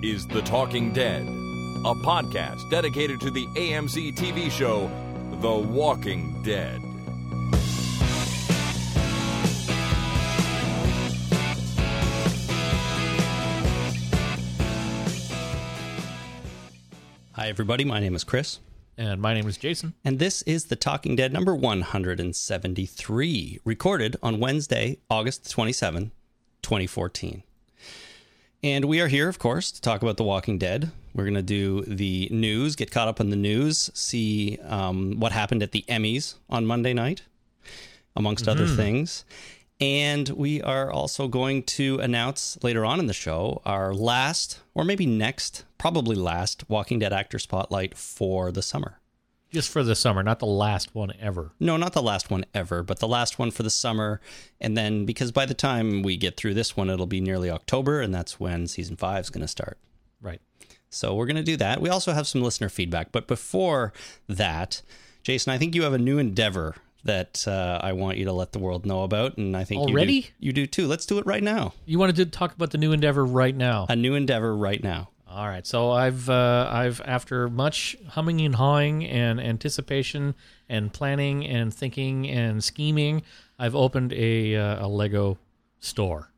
This is The Talking Dead, a podcast dedicated to the AMC TV show The Walking Dead. Hi, everybody. My name is Chris, And my name is Jason. and this is The Talking Dead number 173, recorded on Wednesday, August 27, 2014. And we are here, of course, to talk about The Walking Dead. We're going to do the news, get caught up on the news, see um, what happened at the Emmys on Monday night, amongst other things. And we are also going to announce later on in the show our last, or maybe next, probably last, Walking Dead actor spotlight for the summer. Just for the summer, not the last one ever. No, not the last one ever, but the last one for the summer. And then because by the time we get through this one, it'll be nearly October, and that's when season five is going to start. Right. So we're going to do that. We also have some listener feedback. But before that, Jason, I think you have a new endeavor that uh, I want you to let the world know about. And I think you do- Already? you do too. Let's do it right now. You wanted to talk about the new endeavor right now. A new endeavor right now. All right. So I've uh, I've after much humming and hawing and anticipation and planning and thinking and scheming, I've opened a uh, a Lego store,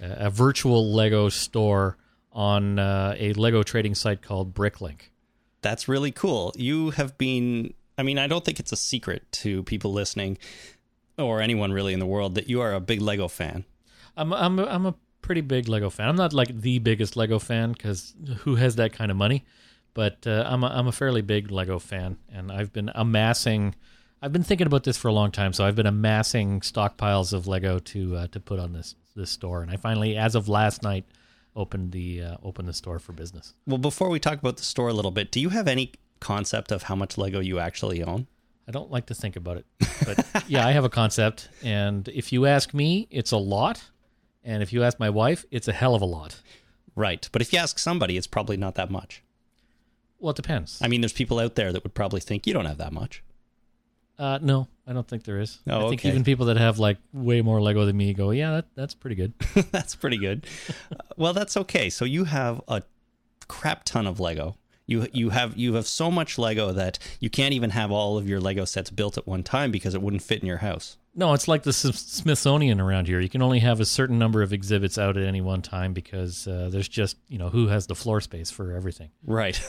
a, a virtual Lego store on uh, a Lego trading site called Bricklink. That's really cool. You have been, I mean, I don't think it's a secret to people listening or anyone really in the world that you are a big Lego fan. I'm I'm a, I'm a pretty big Lego fan. I'm not like the biggest Lego fan because who has that kind of money? But uh, I'm a, I'm a fairly big Lego fan, and I've been amassing. I've been thinking about this for a long time, so I've been amassing stockpiles of Lego to uh, to put on this this store, and I finally, as of last night, opened the uh, opened the store for business. Well, before we talk about the store a little bit, do you have any concept of how much Lego you actually own? I don't like to think about it, but yeah, I have a concept, and if you ask me, it's a lot, and if you ask my wife, it's a hell of a lot. Right. But if you ask somebody, it's probably not that much. Well, it depends. I mean, there's people out there that would probably think you don't have that much. Uh, no, I don't think there is. Oh, I think okay. even people that have like way more Lego than me go, yeah, that, that's pretty good. that's pretty good. Well, that's okay. So you have a crap ton of Lego. You you have you have so much Lego that you can't even have all of your Lego sets built at one time because it wouldn't fit in your house. no, it's like the S- Smithsonian around here. You can only have a certain number of exhibits out at any one time because uh, there's just you know who has the floor space for everything. Right.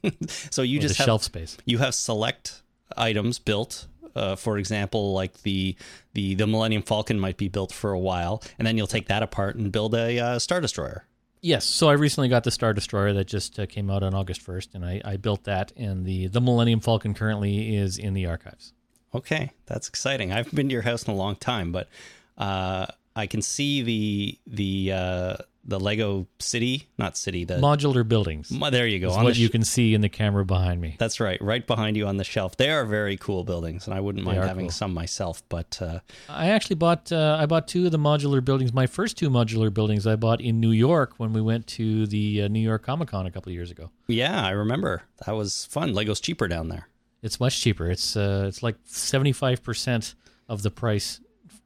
so you Or just the have shelf space. you have select items built. Uh, for example, like the, the the Millennium Falcon might be built for a while, and then you'll take that apart and build a uh, Star Destroyer. Yes, so I recently got the Star Destroyer that just uh, came out on August 1st, and I, I built that, and the the Millennium Falcon currently is in the archives. Okay, that's exciting. I've been to your house in a long time, but uh, I can see the the uh, the Lego city, not city. The Modular buildings. Mo- there you go. what the you can see in the camera behind me. That's right, right behind you on the shelf. They are very cool buildings, and I wouldn't mind having cool. some myself. But uh, I actually bought uh, I bought two of the modular buildings. My first two modular buildings I bought in New York when we went to the uh, New York Comic Con a couple of years ago. yeah, I remember that was fun. Lego's cheaper down there. It's much cheaper. It's uh, it's like seventy five percent of the price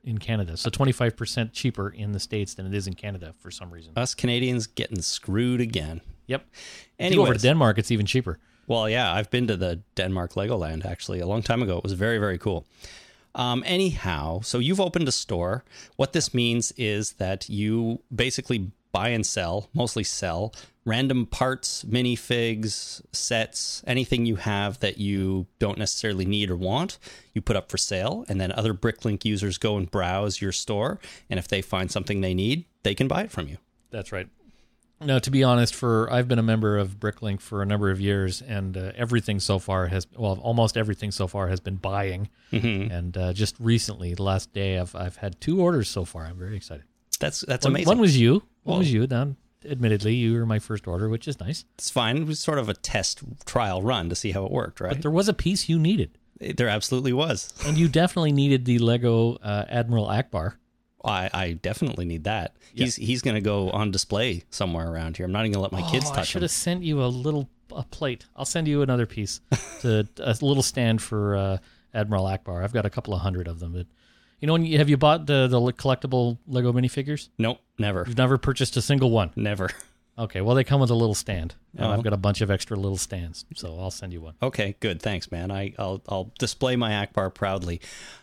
in Canada. So twenty five percent cheaper in the states than it is in Canada for some reason. Us Canadians getting screwed again. Yep. If you go over to Denmark, it's even cheaper. Well, yeah, I've been to the Denmark Legoland actually a long time ago. It was very, very cool. Um, anyhow, so you've opened a store. What this means is that you basically buy and sell, mostly sell, random parts, minifigs, sets, anything you have that you don't necessarily need or want, you put up for sale. And then other Bricklink users go and browse your store. And if they find something they need, they can buy it from you. That's right. No, to be honest, for I've been a member of Bricklink for a number of years, and uh, everything so far has well, almost everything so far has been buying. Mm-hmm. And uh, just recently, the last day, I've I've had two orders so far. I'm very excited. That's that's One, amazing. one was you. Well- was you. Now, admittedly, you were my first order, which is nice. it's fine. It was sort of a test trial run to see how it worked, right? But there was a piece you needed, There absolutely was. and you definitely needed the Lego uh, Admiral Ackbar. I, I definitely need that. He's he's going to go on display somewhere around here. I'm not even going to let my kids touch oh, I touch should him. have sent you a little a plate. I'll send you another piece, to a little stand for uh, Admiral Ackbar. I've got a couple of hundred of them. But you know, when you, have you bought the the collectible Lego minifigures? Nope, never, You've never purchased a single one. never. Okay, well they come with a little stand, and Oh. I've got a bunch of extra little stands, so I'll send you one. Okay, good. Thanks, man. I, I'll I'll display my Ackbar proudly.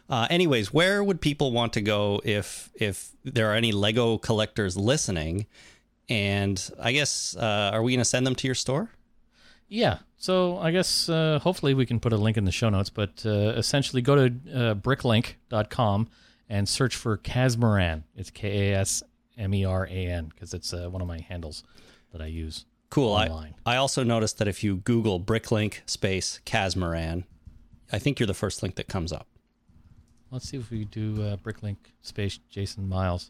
Uh, anyways, where would people want to go if if there are any Lego collectors listening? And I guess uh, are we going to send them to your store? Yeah, so I guess uh, hopefully we can put a link in the show notes, but uh, essentially go to uh, bricklink.com and search for Kasmeran. It's K A S M E R A N because it's uh, one of my handles that I use. Cool. I, Online. I also noticed that if you Google Bricklink space Kasmeran, I think you're the first link that comes up. Let's see if we do uh, Bricklink space Jason Miles.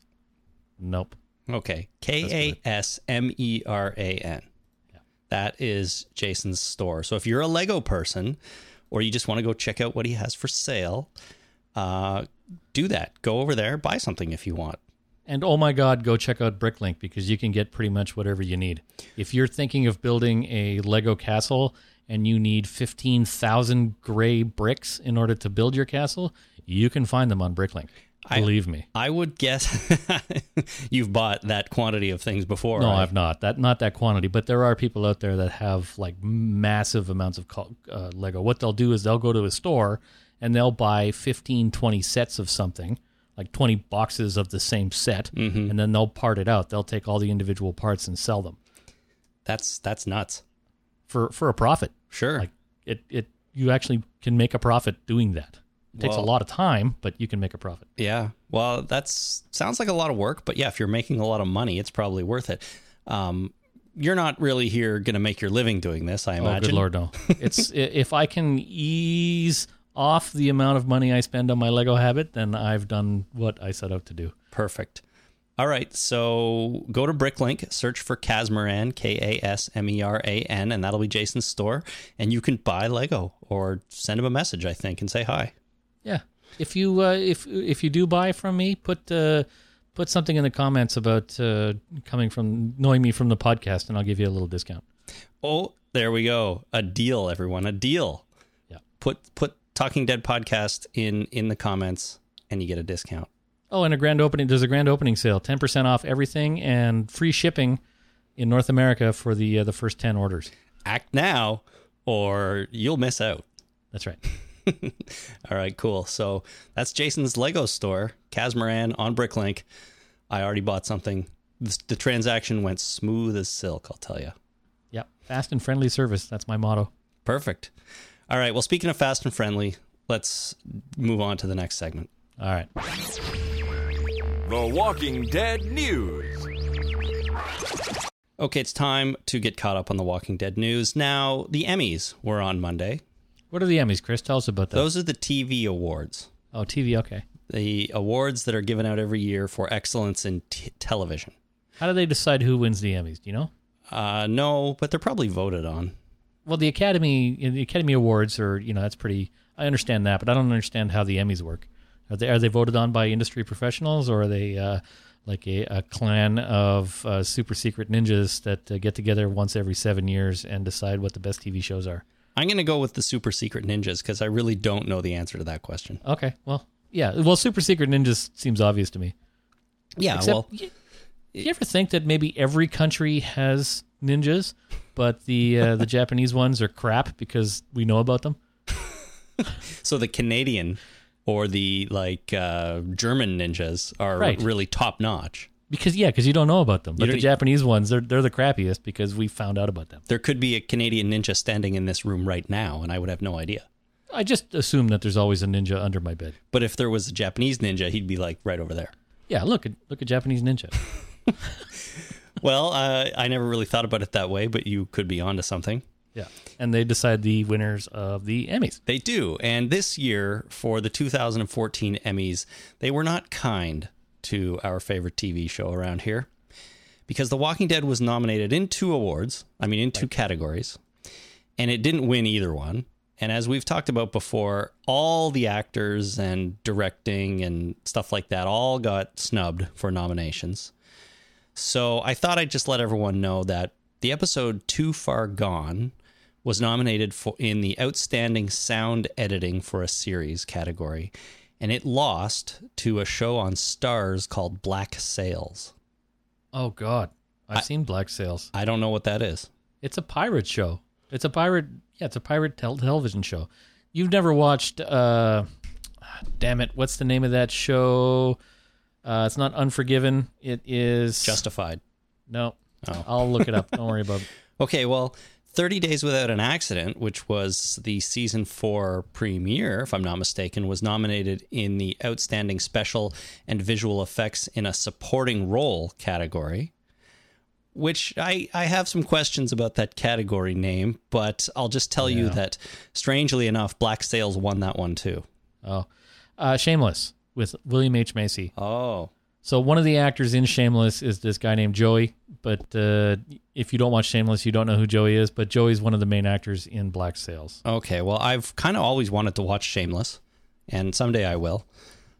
Nope. Okay. K A S M E R A N. That is Jason's store. So if you're a Lego person or you just want to go check out what he has for sale, uh, do that. Go over there, buy something if you want. And oh my God, go check out Bricklink because you can get pretty much whatever you need. If you're thinking of building a Lego castle and you need 15,000 gray bricks in order to build your castle, you can find them on Bricklink. I- Believe me. I would guess you've bought that quantity of things before. No, right? I've not. That not that quantity, but there are people out there that have like massive amounts of uh, Lego. What they'll do is they'll go to a store and they'll buy 15, 20 sets of something, like 20 boxes of the same set, Mm-hmm. and then they'll part it out. They'll take all the individual parts and sell them That's that's nuts. for for a profit. Sure. Like it it you actually can make a profit doing that. It takes Well- a lot of time, but you can make a profit. Yeah. Well, that's sounds like a lot of work, but yeah, if you're making a lot of money, it's probably worth it. Um, you're not really here going to make your living doing this, I Oh, imagine. good lord, no! It's if I can ease off the amount of money I spend on my Lego habit, then I've done what I set out to do. Perfect. All right, so go to Bricklink, search for Kasmeran, K A S M E R A N, and that'll be Jason's store, and you can buy Lego or send him a message, I think, and say hi. Yeah. If you uh, if if you do buy from me, put uh, put something in the comments about uh, coming from knowing me from the podcast, and I'll give you a little discount. Oh, there we go. A deal, everyone. A deal. Yeah. Put put Talking Dead podcast in in the comments, and you get a discount. Oh, and a grand opening. There's a grand opening sale, ten percent off everything, and free shipping in North America for the uh, the first ten orders. Act now, or you'll miss out. That's right. All right, cool. So that's Jason's Lego store, Kasmeran on Bricklink. I already bought something. The, the transaction went smooth as silk, I'll tell you. Yep. Fast and friendly service. That's my motto. Perfect. All right, well, speaking of fast and friendly, let's move on to the next segment. All right. The Walking Dead News. Okay, it's time to get caught up on the Walking Dead news. Now, the Emmys were on Monday. What are the Emmys, Chris? Tell us about those. Those are the TV awards, Oh, TV. Okay. the awards that are given out every year for excellence in t- television. How do they decide who wins the Emmys? Do you know? Uh, no, but they're probably voted on. Well, the Academy, the Academy Awards are, you know, that's pretty. I understand that, but I don't understand how the Emmys work. Are they are they voted on by industry professionals, or are they uh, like a, a clan of uh, super secret ninjas that uh, get together once every seven years and decide what the best TV shows are? I'm going to go with the super secret ninjas because I really don't know the answer to that question. Okay, well, yeah, well, super secret ninjas seems obvious to me. Yeah, Except, well, you, you ever think that maybe every country has ninjas, but the uh, the Japanese ones are crap because we know about them? so the Canadian or the like uh, German ninjas are Right. really top notch. Because yeah, because you don't know about them. But the Japanese ones, they're they're the crappiest because we found out about them. There could be a Canadian ninja standing in this room right now, and I would have no idea. I just assume that there's always a ninja under my bed. But if there was a Japanese ninja, he'd be like right over there. Yeah, look at look at Japanese ninja. Well, uh, I never really thought about it that way, but you could be onto something. Yeah, and they decide the winners of the Emmys. They do. And this year, for the 2014 Emmys, they were not kind to our favorite TV show around here because The Walking Dead was nominated in two awards, I mean, in two categories, and it didn't win either one. And as we've talked about before, all the actors and directing and stuff like that all got snubbed for nominations. So I thought I'd just let everyone know that the episode Too Far Gone was nominated for in the outstanding sound editing for a series category and it lost to a show on Starz called black sails Oh God, I've seen Black Sails. I don't know what that is. It's a pirate show. It's a pirate. Yeah, it's a pirate tel- television show. You've never watched? uh Damn it! What's the name of that show? Uh, it's not Unforgiven. It is Justified. No, Oh. I'll look it up. Don't worry about it. Okay, well, 30 Days Without an Accident, which was the season four premiere, if I'm not mistaken, was nominated in the Outstanding Special and Visual Effects in a Supporting Role category. Which I, I have some questions about that category name, but I'll just tell you that, strangely enough, Black Sails won that one too. Oh, uh, Shameless with William H Macy. Oh, So one of the actors in Shameless is this guy named Joey. But uh, if you don't watch Shameless, you don't know who Joey is. But Joey's one of the main actors in Black Sails. okay. Well, I've kind of always wanted to watch Shameless, and someday I will.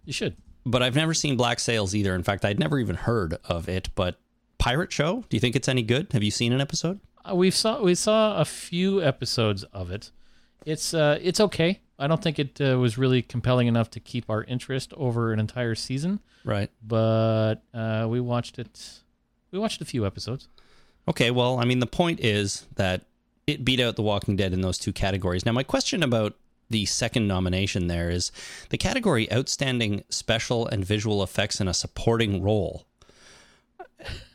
You should. but I've never seen Black Sails either. In fact, I'd never even heard of it. But Pirate Show, do you think it's any good? Have you seen an episode? Uh, we saw we saw a few episodes of it. It's uh, it's okay. I don't think it uh, was really compelling enough to keep our interest over an entire season. Right. But uh, we watched it. We watched a few episodes. Okay. Well, I mean, the point is that it beat out The Walking Dead in those two categories. Now, my question about the second nomination there is the category Outstanding Special and Visual Effects in a Supporting Role.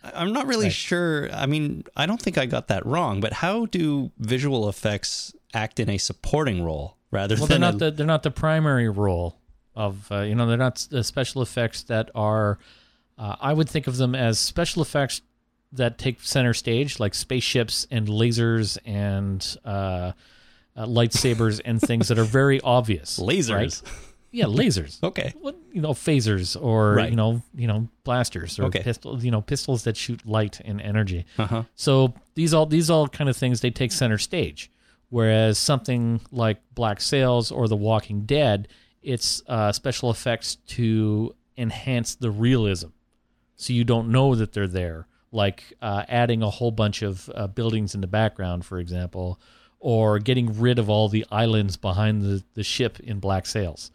I'm not really Right. sure. I mean, I don't think I got that wrong, but how do visual effects act in a supporting role rather Well, they're not a- the they're not the primary role of uh, you know they're not the special effects that are. Uh, I would think of them as special effects that take center stage, like spaceships and lasers and uh, uh, lightsabers and things that are very obvious. lasers? right? Yeah, lasers. Okay. What you know, phasers or Right. you know, you know, blasters or Okay. pistols. You know, pistols that shoot light and energy. Uh huh. So these all these all kind of things they take center stage, whereas something like Black Sails or The Walking Dead, it's uh, special effects to enhance the realism, so you don't know that they're there. Like uh, adding a whole bunch of uh, buildings in the background, for example, or getting rid of all the islands behind the, the ship in Black Sails,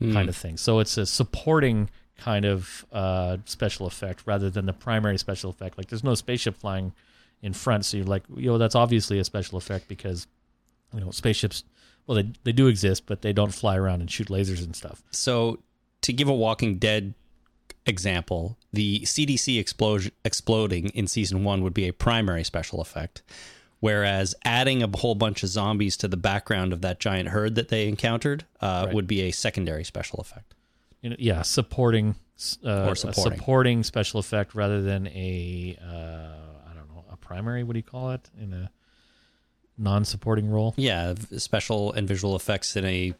kind of thing. So it's a supporting kind of uh, special effect rather than the primary special effect. Like there's no spaceship flying in front, so you're like, yo, that's obviously a special effect because you know spaceships. Well, they they do exist, but they don't fly around and shoot lasers and stuff. So, to give a Walking Dead example, the CDC explosion, exploding in season one would be a primary special effect, whereas adding a whole bunch of zombies to the background of that giant herd that they encountered uh, Right. would be a secondary special effect. You know, yeah, supporting uh, Or a supporting. supporting special effect rather than a uh, I don't know a primary. What do you call it in a non-supporting role? Yeah, special and visual effects in a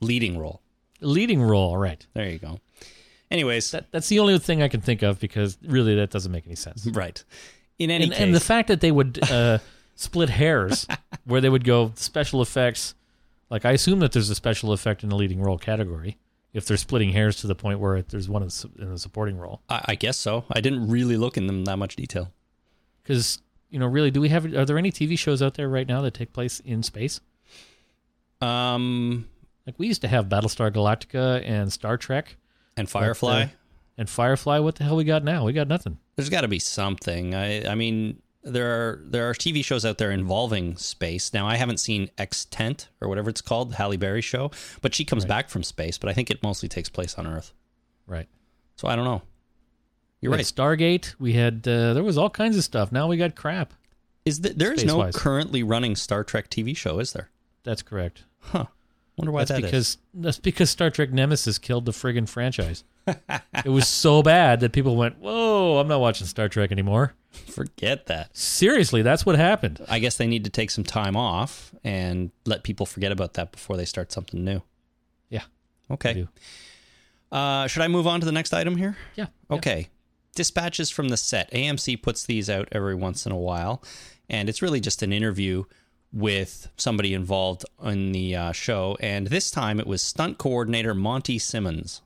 leading role. Leading role, right? There you go. Anyways, That that's the only thing I can think of because really that doesn't make any sense. right. In any and, case, and the fact that they would uh, split hairs, where they would go special effects, like I assume that there's a special effect in the leading role category. If they're splitting hairs to the point where there's one in the in the supporting role, I, I guess so. I didn't really look in them that much detail. because you know, really, do we have? Are there any TV shows out there right now that take place in space? Um, Like we used to have Battlestar Galactica and Star Trek and Firefly. uh, and Firefly. What the hell we got now? We got nothing. There's got to be something. I I mean, there are there are TV shows out there involving space. Now, I haven't seen Extant or whatever it's called, the Halle Berry show, but she comes back from space. But I think it mostly takes place on Earth. Right. So I don't know. You're We right. Stargate. We had uh, there was all kinds of stuff. Now we got crap. Is that there is no currently running Star Trek TV show? Is there? That's correct. Huh. Wonder why that's that is. because that's because Star Trek Nemesis killed the friggin' franchise. it was so bad that people went, "Whoa, I'm not watching Star Trek anymore." Forget that. Seriously, that's what happened. I guess they need to take some time off and let people forget about that before they start something new. Yeah. Okay. Uh, should I move on to the next item here? Yeah. yeah. Dispatches from the set. AMC puts these out every once in a while, and it's really just an interview with somebody involved in the uh, show. And this time it was stunt coordinator Monty Simmons,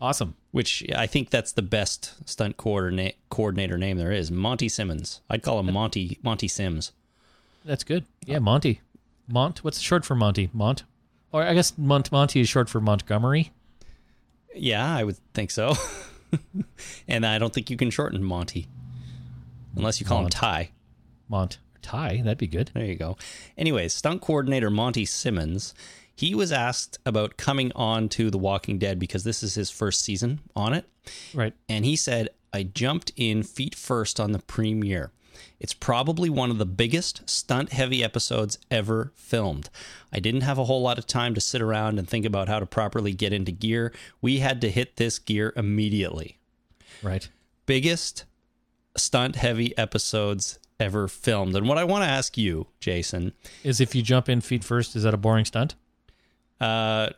Awesome. which I think that's the best stunt coordinate coordinator name there is. Monty Simmons. I'd call him Monty Monty Sims. That's good. Yeah, Monty. Mont. What's short for Monty? Mont. Or I guess Mont Monty is short for Montgomery. Yeah, I would think so. and I don't think you can shorten Monty. unless you call him Ty. Mont Ty, that'd be good. There you go. Anyways, stunt coordinator Monty Simmons, he was asked about coming on to The Walking Dead because this is his first season on it. Right. And he said, I jumped in feet first on the premiere. It's probably one of the biggest stunt heavy episodes ever filmed. I didn't have a whole lot of time to sit around and think about how to properly get into gear. We had to hit this gear immediately. Right. Biggest stunt heavy episodes ever filmed. And what I want to ask you, Jason, Is if you jump in feet first, is that a boring stunt? uh,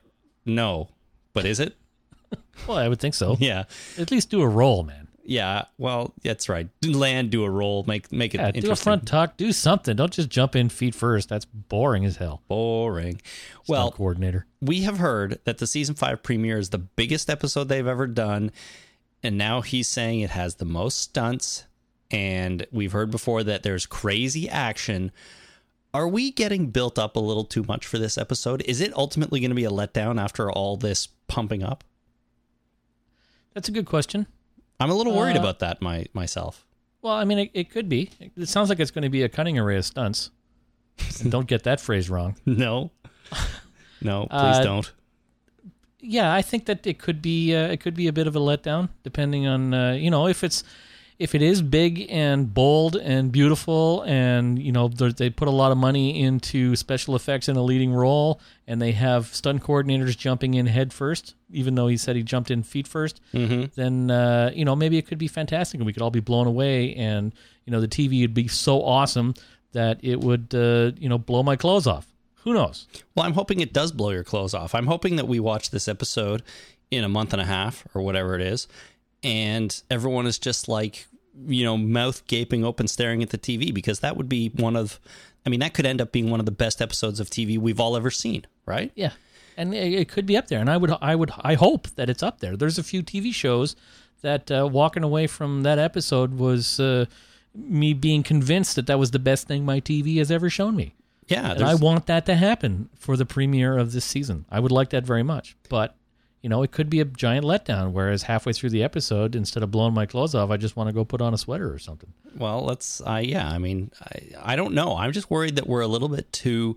no, but is it? Well, I would think so. Yeah. At least do a roll, man. Yeah, well, that's right. Land, do a roll, make make it Yeah, interesting. do a front tuck, do something. Don't just jump in feet first. That's boring as hell. Boring. Stunt Well, coordinator. we have heard that the season five premiere is the biggest episode they've ever done, and now he's saying it has the most stunts. And we've heard before that there's crazy action. Are we getting built up a little too much for this episode? Is it ultimately going to be a letdown after all this pumping up? That's a good question. I'm a little worried Uh, about that my myself. Well, I mean, it, it could be. It sounds like it's going to be a cutting array of stunts. And don't get that phrase wrong. No, no, please Uh, don't. Yeah, I think that it could be uh, it could be a bit of a letdown, depending on uh, you know if it's if it is big and bold and beautiful, and you know they're- put a lot of money into special effects in a leading role, and they have stunt coordinators jumping in head first, even though he said he jumped in feet 1st Mm-hmm. then uh, you know maybe it could be fantastic, and we could all be blown away, and you know the TV would be so awesome that it would uh, you know blow my clothes off. Who knows? Well, I'm hoping it does blow your clothes off. I'm hoping that we watch this episode in a month and a half or whatever it is, and everyone is just like, you know, mouth gaping open, staring at the TV, because that would be one of, I mean, that could end up being one of the best episodes of TV we've all ever seen, right? Yeah, and it, could be up there, and I would, I would, I hope that it's up there. There's a few TV shows that uh, walking away from that episode was uh, me being convinced that that was the best thing my TV has ever shown me, Yeah. and I want that to happen for the premiere of this season. I would like that very much, but. You know, it could be a giant letdown. Whereas halfway through the episode, instead of blowing my clothes off, I just want to go put on a sweater or something. Well, let's. I yeah. I mean, I, I don't know. I'm just worried that we're a little bit too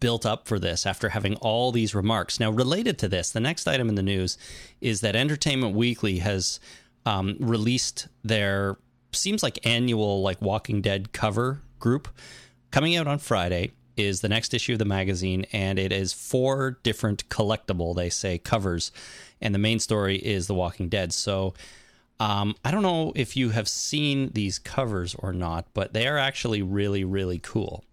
built up for this after having all these remarks. Now, related to this, the next item in the news is that Entertainment Weekly has um, released their seems like annual like Walking Dead cover group coming out on Friday. Is the next issue of the magazine, and it is four different collectible, they say, covers, and the main story is The Walking Dead. So, um, I don't know if you have seen these covers or not, but they are actually really, really cool.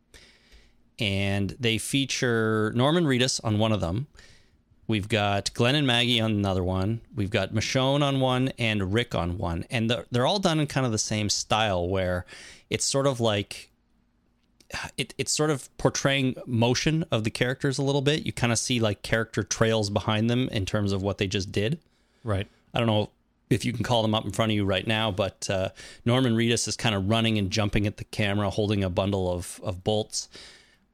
And they feature Norman Reedus on one of them. We've got Glenn and Maggie on another one. We've got Michonne on one and Rick on one. And they're, they're all done in kind of the same style where it's sort of like it, it's sort of portraying motion of the characters a little bit. You kind of see like character trails behind them in terms of what they just did. Right. I don't know if you can call them up in front of you right now, but uh, Norman Reedus is kind of running and jumping at the camera, holding a bundle of, of bolts.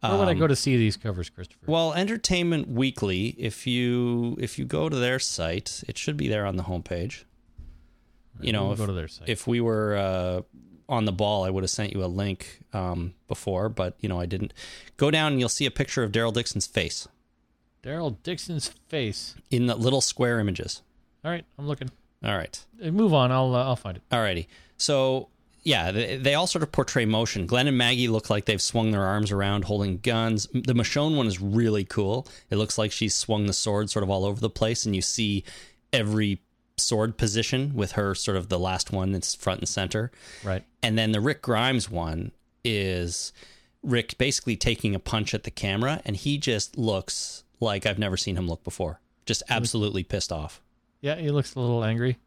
Where would I go to see these covers, Christopher? Well, Entertainment Weekly, if you if you go to their site, it should be there on the homepage. You know, We'll if, go to their site. if we were uh, on the ball, I would have sent you a link um, before, but you know, I didn't. Go down and you'll see a picture of Daryl Dixon's face Daryl Dixon's face. in the little square images. All right, I'm looking. All right. Move on. I'll uh, I'll find it. Alrighty. So yeah, they, they all sort of portray motion. Glenn and Maggie look like they've swung their arms around holding guns. The Michonne one is really cool. It looks like she's swung the sword sort of all over the place, and you see every sword position with her sort of the last one that's front and center. Right. And then the Rick Grimes one is Rick basically taking a punch at the camera, and he just looks like I've never seen him look before. Just absolutely pissed off Yeah, he looks a little angry.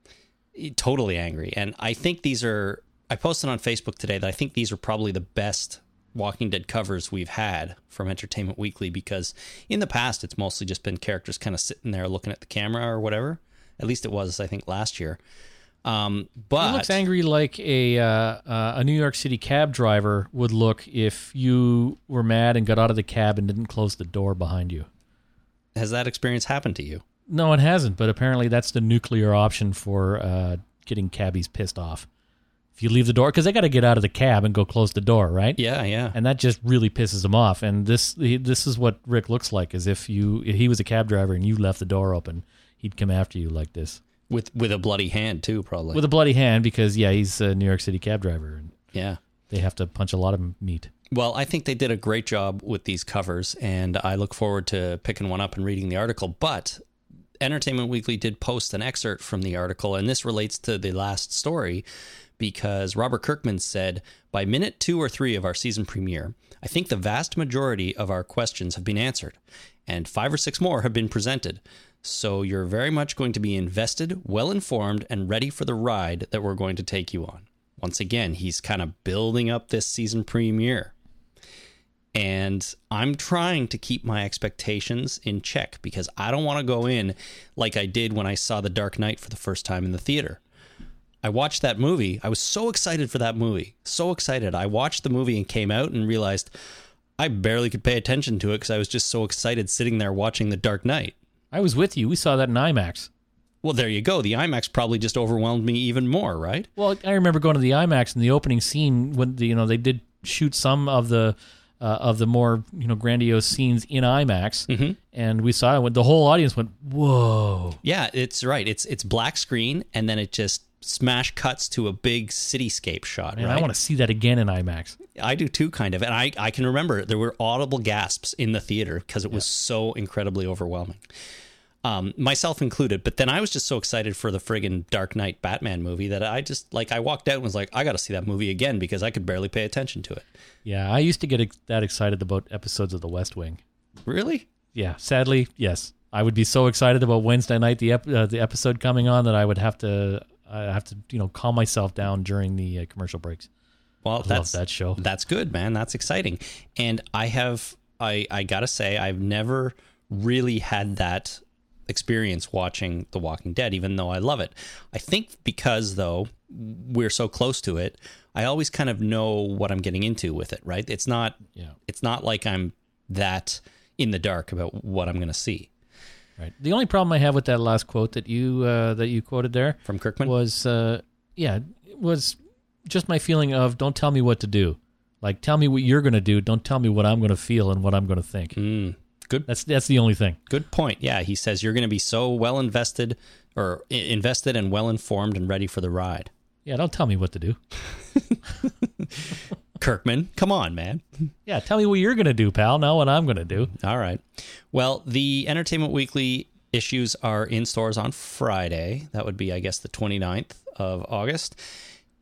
totally angry. And I think these are, I posted on Facebook today that I think these are probably the best Walking Dead covers we've had from Entertainment Weekly because in the past it's mostly just been characters kind of sitting there looking at the camera or whatever. At least it was, I think, last year. Um, but He looks angry like a uh, uh, a New York City cab driver would look if you were mad and got out of the cab and didn't close the door behind you. has that experience happened to you? No, it hasn't. But apparently, that's the nuclear option for uh, getting cabbies pissed off. if you leave the door because they got to get out of the cab and go close the door, right? Yeah, yeah. And that just really pisses them off. And this this is what Rick looks like as if you if he was a cab driver and you left the door open, he'd come after you like this with with a bloody hand too, probably. with a bloody hand because yeah, he's a New York City cab driver and yeah. they have to punch a lot of meat. Well, I think they did a great job with these covers, and I look forward to picking one up and reading the article. But Entertainment Weekly did post an excerpt from the article, and this relates to the last story because Robert Kirkman said, By minute two or three of our season premiere, I think the vast majority of our questions have been answered, and five or six more have been presented. So you're very much going to be invested, well informed, and ready for the ride that we're going to take you on. Once again, he's kind of building up this season premiere. And I'm trying to keep my expectations in check because I don't want to go in like I did when I saw The Dark Knight for the first time in the theater. I watched that movie. I was so excited for that movie. So excited. I watched the movie and came out and realized I barely could pay attention to it because I was just so excited sitting there watching The Dark Knight. I was with you. We saw that in IMAX. Well, there you go. The IMAX probably just overwhelmed me even more, right? Well, I remember going to the IMAX and the opening scene when the, you know they did shoot some of the uh, of the more you know grandiose scenes in IMAX, Mm-hmm. and we saw it. The whole audience went, "Whoa!" Yeah, it's right. It's it's black screen and then it just smash cuts to a big cityscape shot, Man, right? I want to see that again in IMAX. I do too, kind of. And I, I can remember there were audible gasps in the theater because it was so incredibly overwhelming, um, myself included. But then I was just so excited for the friggin' Dark Knight Batman movie that I just, like, I walked out and was like, I got to see that movie again because I could barely pay attention to it. Yeah, I used to get ex- that excited about episodes of The West Wing. Really? Yeah, sadly, yes, I would be so excited about Wednesday night the ep- uh, the episode coming on that I would have to I have to you know calm myself down during the uh, commercial breaks. Well, I that's that show. That's good, man. That's exciting. And I have I I got to say I've never really had that experience watching The Walking Dead even though I love it. I think because though we're so close to it, I always kind of know what I'm getting into with it, right? It's not Yeah. it's not like I'm that in the dark about what I'm going to see Right. The only problem I have with that last quote that you uh, that you quoted there from Kirkman. was uh, yeah was just my feeling of don't tell me what to do. Like tell me what you're going to do. Don't tell me what I'm going to feel and what I'm going to think. Mm, good That's that's the only thing. good point. Yeah, he says you're going to be so well invested or invested and well informed and ready for the ride. Yeah, don't tell me what to do. Kirkman, come on, man. Yeah, tell me what you're going to do, pal. Not what I'm going to do. All right. Well, the Entertainment Weekly issues are in stores on Friday. That would be, I guess, the 29th of August.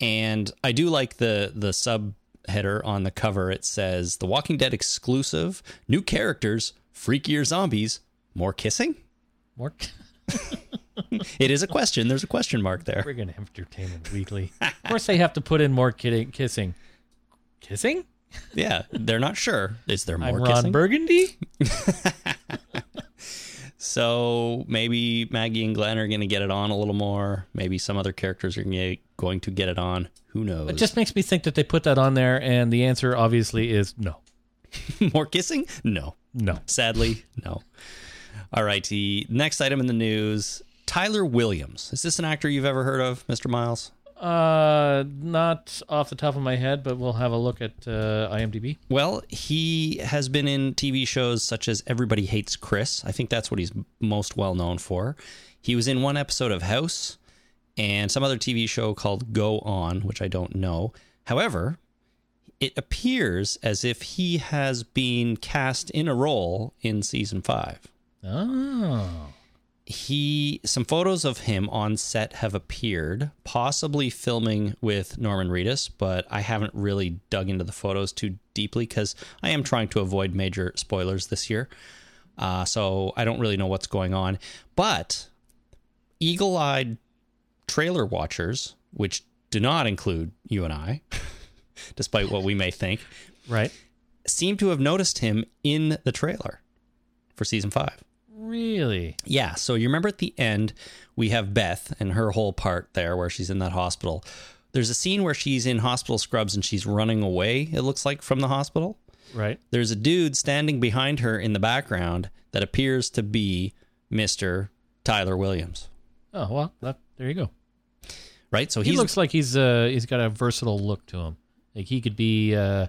And I do like the the sub header on the cover. It says The Walking Dead exclusive, new characters, freakier zombies, more kissing? More It is a question. There's a question mark there. friggin' Entertainment Weekly. of course, they have to put in more kidding, kissing. Kissing? Yeah, they're not sure. Is there more I'm Ron kissing? Burgundy. So maybe Maggie and Glenn are going to get it on a little more. Maybe some other characters are gonna- going to get it on. Who knows? It just makes me think that they put that on there, and the answer obviously is no, more kissing? No. No. Sadly, no. All right. The next item in the news Tyler Williams. Is this an actor you've ever heard of, Mr. Miles? Uh, not off the top of my head, but we'll have a look at uh, IMDb. Well, he has been in TV shows such as Everybody Hates Chris. I think that's what he's most well known for. He was in one episode of House and some other TV show called Go On, which I don't know. However, it appears as if he has been cast in a role in season five. Oh, he some photos of him on set have appeared possibly filming with norman reedus but i haven't really dug into the photos too deeply because i am trying to avoid major spoilers this year. Uh, so i don't really know what's going on. But eagle-eyed trailer watchers which do not include you and i despite what we may think right. seem to have noticed him in the trailer for season five Really? yeah, so you remember at the end, we have Beth and her whole part there where she's in that hospital. There's a scene where she's in hospital scrubs and she's running away, it looks like, from the hospital. Right. There's a dude standing behind her in the background that appears to be Mr. Tyler Williams. Oh well, that, there you go. right? So he looks like he's uh he's got a versatile look to him. Like he could be uh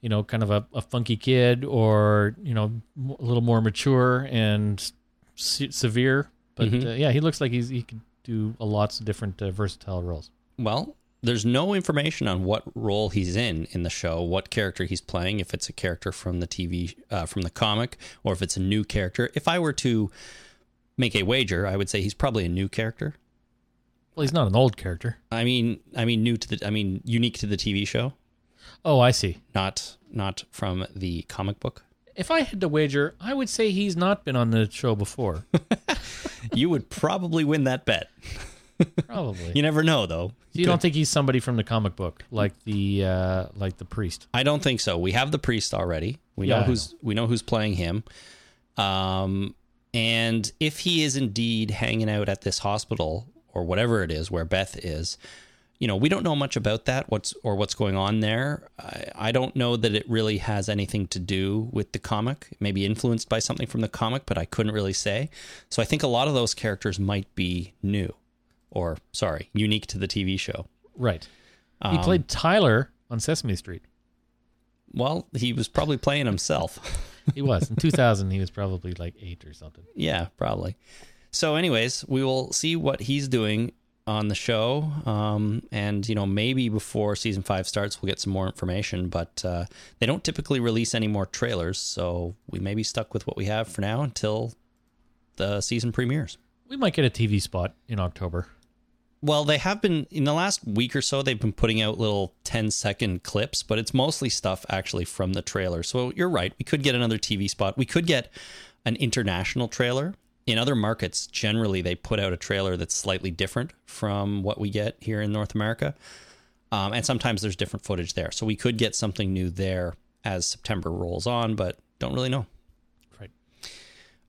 you know kind of a, a funky kid or you know a little more mature and se- severe. But Mhm. uh, yeah, he looks like he's he could do a lots of different uh, versatile roles. well. There's no information on what role he's in in the show, what character he's playing, if it's a character from the TV, uh, from the comic, or if it's a new character. If I were to make a wager, I would say he's probably a new character. Well, he's not an old character. I mean, I mean, new to the, I mean, unique to the TV show, Oh, I see. not not from the comic book. If I had to wager, I would say he's not been on the show before. You would probably win that bet. Probably. You never know, though. You don't think he's somebody from the comic book, like the uh, like the priest? I don't think so. We have the priest already. We Yeah, know I who's we know who's playing him. Um, and if he is indeed hanging out at this hospital or whatever it is where Beth is, you know, we don't know much about that. What's or what's going on there? I, I don't know that it really has anything to do with the comic. Maybe influenced by something from the comic, but I couldn't really say. So I think a lot of those characters might be new, or sorry, unique to the TV show. Right. He um, played Tyler on Sesame Street. Well, he was probably playing himself. He was in 2000. He was probably like eight or something. Yeah, probably. So, anyways, we will see what he's doing on the show, um, and you know maybe before season five starts, we'll get some more information. But uh, they don't typically release any more trailers, so we may be stuck with what we have for now until the season premieres. We might get a TV spot in October. Well, they have been in the last week or so. They've been putting out little 10 second clips, but it's mostly stuff actually from the trailer. So you're right. We could get another TV spot. We could get an international trailer. In other markets, generally they put out a trailer that's slightly different from what we get here in North America, um, and sometimes there's different footage there. So we could get something new there as September rolls on, but don't really know. Right.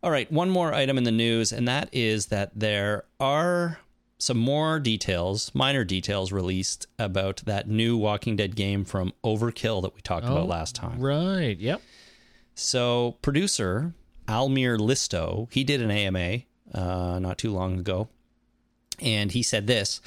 All right, one more item in the news, and that is that there are some more details, minor details released about that new Walking Dead game from Overkill that we talked about last time. Right. Yep. So, producer Almir Listo, he did an AMA uh, not too long ago, and he said this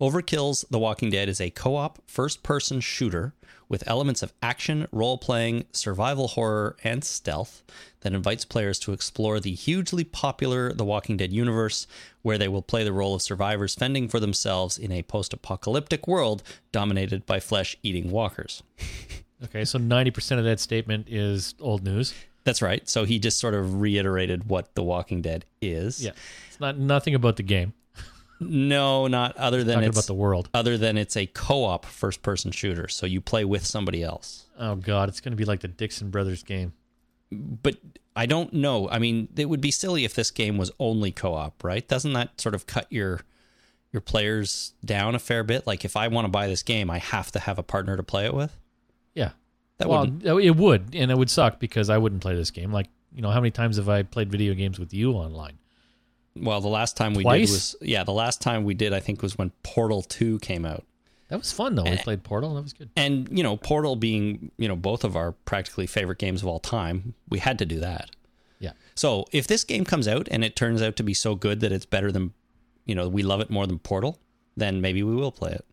Overkill's The Walking Dead is a co op first person shooter with elements of action, role playing, survival horror, and stealth that invites players to explore the hugely popular The Walking Dead universe, where they will play the role of survivors fending for themselves in a post apocalyptic world dominated by flesh eating walkers. Okay. So 90% of that statement is old news. That's right. So he just sort of reiterated what The Walking Dead is. Yeah. It's not nothing about the game. No, not other than it's about the world. other than it's a co-op first-person shooter. So you play with somebody else. Oh God, it's going to be like the Dixon Brothers game. But I don't know. I mean, it would be silly if this game was only co-op, right? Doesn't that sort of cut your your players down a fair bit? Like if I want to buy this game, I have to have a partner to play it with. Yeah. That well, wouldn't- it would, and it would suck because I wouldn't play this game. Like, you know, how many times have I played video games with you online? Well, the last time we Twice? did was yeah, the last time we did I think was when Portal 2 came out. That was fun though. We played Portal. That was good. And you know, Portal being, you know, both of our practically favorite games of all time, we had to do that. Yeah. So if this game comes out and it turns out to be so good that it's better than, you know, we love it more than Portal, then maybe we will play it.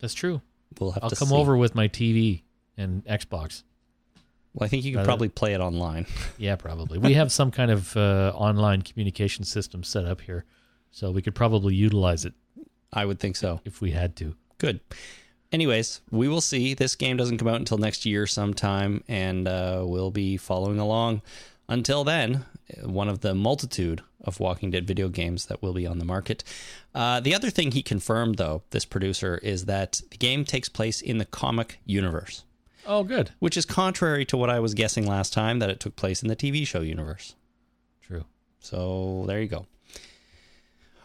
That's true. We'll have I'll to come see. over with my TV and Xbox. Well, I think you could Rather- probably play it online. Yeah, probably. we have some kind of uh, online communication system set up here, so we could probably utilize it I would think so. if we had to. Good. Anyways, we will see. This game doesn't come out until next year sometime, and uh, we'll be following along. Until then, one of the multitude of Walking Dead video games that will be on the market. Uh, the other thing he confirmed, though, this producer, is that the game takes place in the comic universe, Oh, good. which is contrary to what I was guessing last time that it took place in the TV show universe. True. So there you go.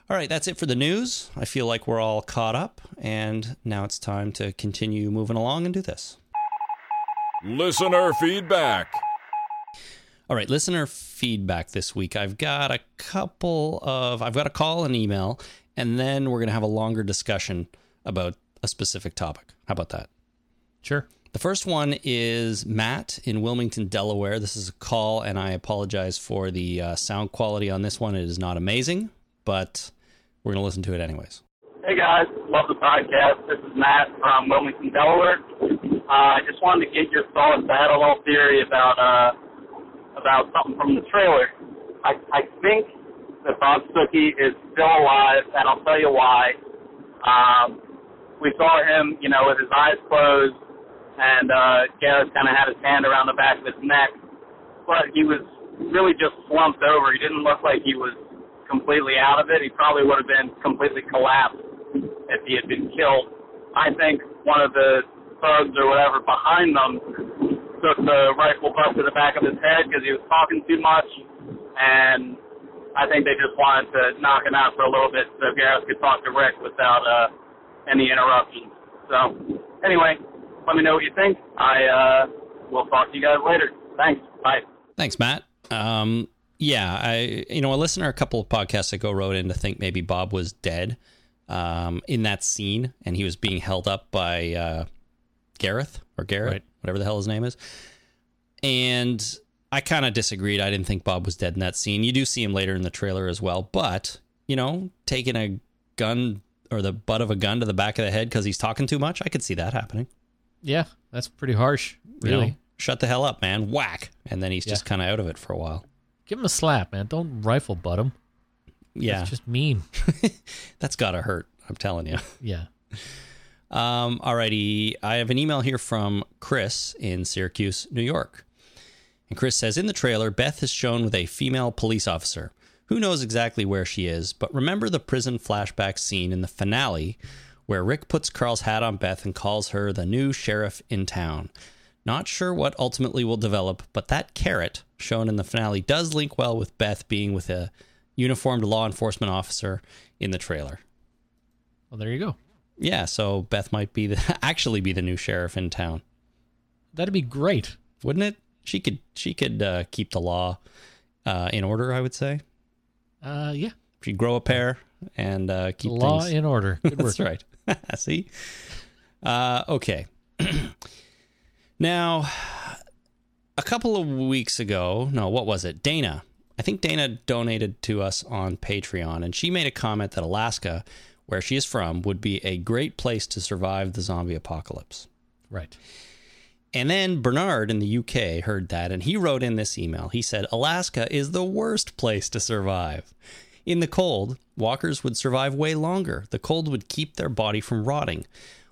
All right, that's it for the news. I feel like we're all caught up, and now it's time to continue moving along and do this. Listener feedback. All right, listener feedback this week. I've got a couple of, I've got a call and email, and then we're going to have a longer discussion about a specific topic. How about that? Sure. The first one is Matt in Wilmington, Delaware. This is a call, and I apologize for the uh, sound quality on this one. It is not amazing, but we're going to listen to it anyways. Hey guys, Love the podcast. This is Matt from Wilmington, Delaware. Uh, I just wanted to get your thoughts. I had a little theory about uh, about something from the trailer. I, I think that Bob Stookey is still alive, and I'll tell you why. Um, we saw him, you know, with his eyes closed, and uh, Gareth kind of had his hand around the back of his neck, but he was really just slumped over. He didn't look like he was completely out of it. He probably would have been completely collapsed if he had been killed. I think one of the thugs or whatever behind them took the rifle butt to the back of his head because he was talking too much, and I think they just wanted to knock him out for a little bit so Gareth could talk to Rick without uh, any interruptions. So, anyway, let me know what you think. I uh, will talk to you guys later. Thanks. Bye. Thanks, Matt. Um, yeah, I you know a listener a couple of podcasts ago wrote in to think maybe Bob was dead um, in that scene, and he was being held up by uh, Gareth or Garrett, Right. whatever the hell his name is. And I kind of disagreed. I didn't think Bob was dead in that scene. You do see him later in the trailer as well, but you know, taking a gun or the butt of a gun to the back of the head because he's talking too much, I could see that happening. Yeah, that's pretty harsh. You Really. know, shut the hell up, man! Whack, and then he's Yeah. just kind of out of it for a while. Give him a slap, man. Don't rifle butt him. Yeah, It's just mean. that's gotta hurt. I'm telling you. Yeah. Um, alrighty, I have an email here from Chris in Syracuse, New York. And Chris says In the trailer, Beth is shown with a female police officer. Who knows exactly where she is, but remember the prison flashback scene in the finale where Rick puts Carl's hat on Beth and calls her the new sheriff in town. Not sure what ultimately will develop, but that carrot shown in the finale does link well with Beth being with a uniformed law enforcement officer in the trailer. Well, there you go. Yeah, so Beth might be the, actually be the new sheriff in town, That'd be great. wouldn't it? She could she could uh, keep the law uh, in order. I would say Uh, yeah. she'd grow a pair and uh, keep Law things. in order. Good work. That's right. See, uh, okay. now, a couple of weeks ago, no, what was it? Dana. I think Dana donated to us on Patreon, and she made a comment that Alaska, where she is from, would be a great place to survive the zombie apocalypse. Right. And then Bernard in the UK heard that and he wrote in this email. He said, Alaska is the worst place to survive. In the cold, walkers would survive way longer. The cold would keep their body from rotting.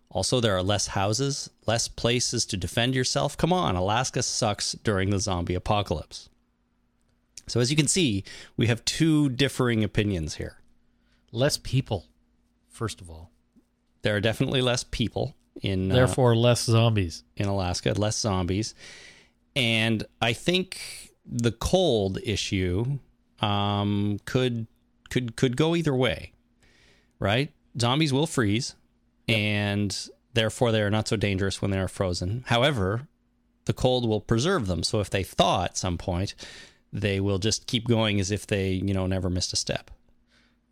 Also, there are less houses, less places to defend yourself. Come on, Alaska sucks during the zombie apocalypse. So, as you can see, we have two differing opinions here. Less people, first of all. There are definitely less people in uh, Therefore, less zombies. in Alaska, less zombies. And I think the cold issue um, could could could go either way, right? Zombies will freeze, and therefore they are not so dangerous when they are frozen. However, the cold will preserve them. So if they thaw at some point, they will just keep going as if they you know never missed a step.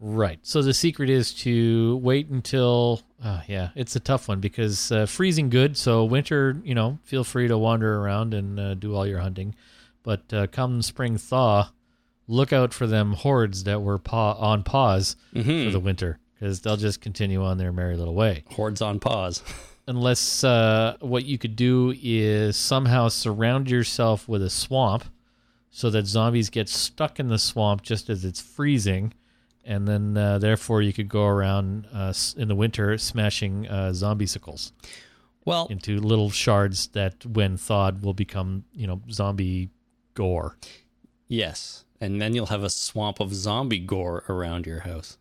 Right. So the secret is to wait until, uh, yeah, it's a tough one because uh, freezing good. So winter, you know, feel free to wander around and uh, do all your hunting. But uh, come spring thaw, look out for them hordes that were pa- on pause for the winter because they'll just continue on their merry little way. Hordes on pause. Unless uh, what you could do is somehow surround yourself with a swamp so that zombies get stuck in the swamp just as it's freezing and then uh, therefore you could go around uh, in the winter smashing uh, zombie sickles Well, into little shards that, when thawed, will become you know zombie gore. Yes, and then you'll have a swamp of zombie gore around your house.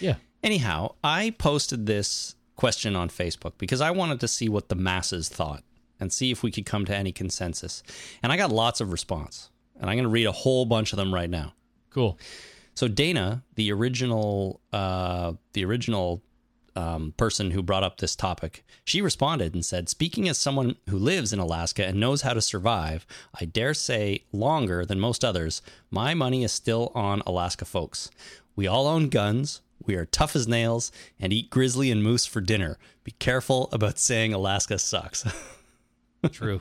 Yeah, Anyhow, I posted this question on Facebook because I wanted to see what the masses thought and see if we could come to any consensus. And I got lots of response. And I'm going to read a whole bunch of them right now. cool. So Dana, the original, uh, the original um, person who brought up this topic, she responded and said, "Speaking as someone who lives in Alaska and knows how to survive, I dare say longer than most others, my money is still on Alaska folks. We all own guns." We are tough as nails and eat grizzly and moose for dinner. Be careful about saying Alaska sucks. True.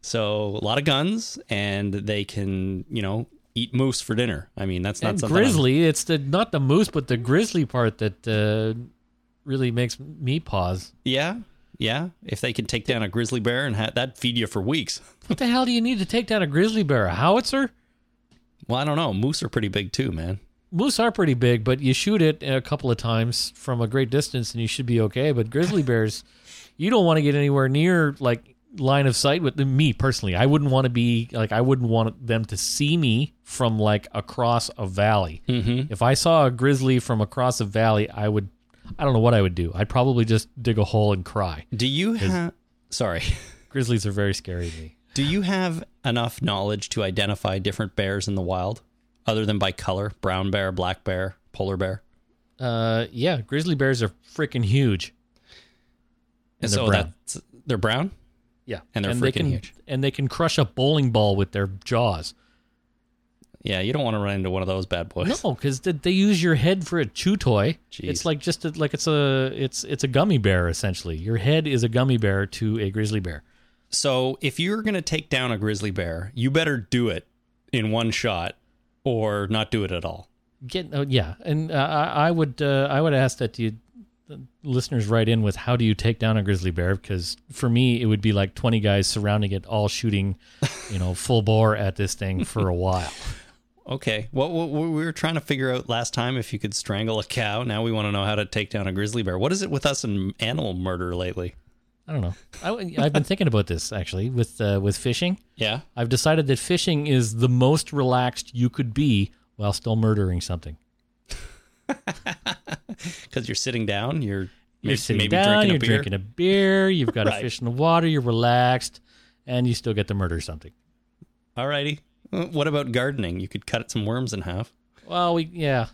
so, a lot of guns, and they can, you know, eat moose for dinner. I mean, that's not and something I'm- grizzly, it's the not the moose, but the grizzly part that uh, really makes me pause. Yeah, yeah. If they can take down a grizzly bear and ha- that feed you for weeks. What the hell do you need to take down a grizzly bear? A howitzer? Well, I don't know. Moose are pretty big too, man. Moose are pretty big, but you shoot it a couple of times from a great distance and you should be okay. But grizzly bears, you don't want to get anywhere near like line of sight with. Me personally, I wouldn't want to be like I wouldn't want them to see me from like across a valley. Mm-hmm. If I saw a grizzly from across a valley, I would. I don't know what I would do. I'd probably just dig a hole and cry. Do you have? Sorry. Grizzlies are very scary to me. Do you have enough knowledge to identify different bears in the wild, other than by color? Brown bear, black bear, polar bear. Uh, yeah, grizzly bears are freaking huge. And they're so brown. that's they're brown. Yeah, And they're they freaking can, huge. And they can crush a bowling ball with their jaws. Yeah, you don't want to run into one of those bad boys. No, because they, they use your head for a chew toy. Jeez. It's like just a, like it's a it's it's a gummy bear essentially. Your head is a gummy bear to a grizzly bear. So if you're gonna take down a grizzly bear, you better do it in one shot, or not do it at all. Get uh, yeah, and uh, I, I would uh, I would ask that you the listeners write in with how do you take down a grizzly bear because for me it would be like 20 guys surrounding it all shooting you know full bore at this thing for a while Okay. What, what, what we were trying to figure out last time if you could strangle a cow. Now we want to know how to take down a grizzly bear. What is it with us and animal murder lately? i don't know I, i've been thinking about this actually with uh, with fishing Yeah. i've decided that fishing is the most relaxed you could be while still murdering something Because you're sitting down, you're you're maybe, sitting maybe down drinking you're a beer. drinking a beer you've got Right. a fish in the water you're relaxed and you still get to murder something Alrighty. Uh, What about gardening? You could cut some worms in half. well we yeah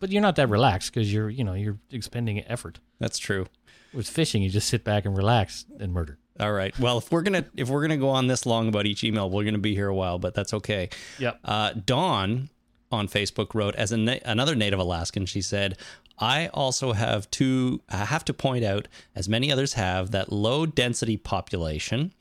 but you're not that relaxed because you're you know you're expending effort That's true. With fishing, you just sit back and relax and murder. All right. Well, if we're gonna if we're gonna go on this long about each email, we're gonna be here a while, but that's okay. Yep. Uh, Dawn on Facebook wrote as a na- another native Alaskan. She said, "I also have to I have to point out, as many others have, that low density population."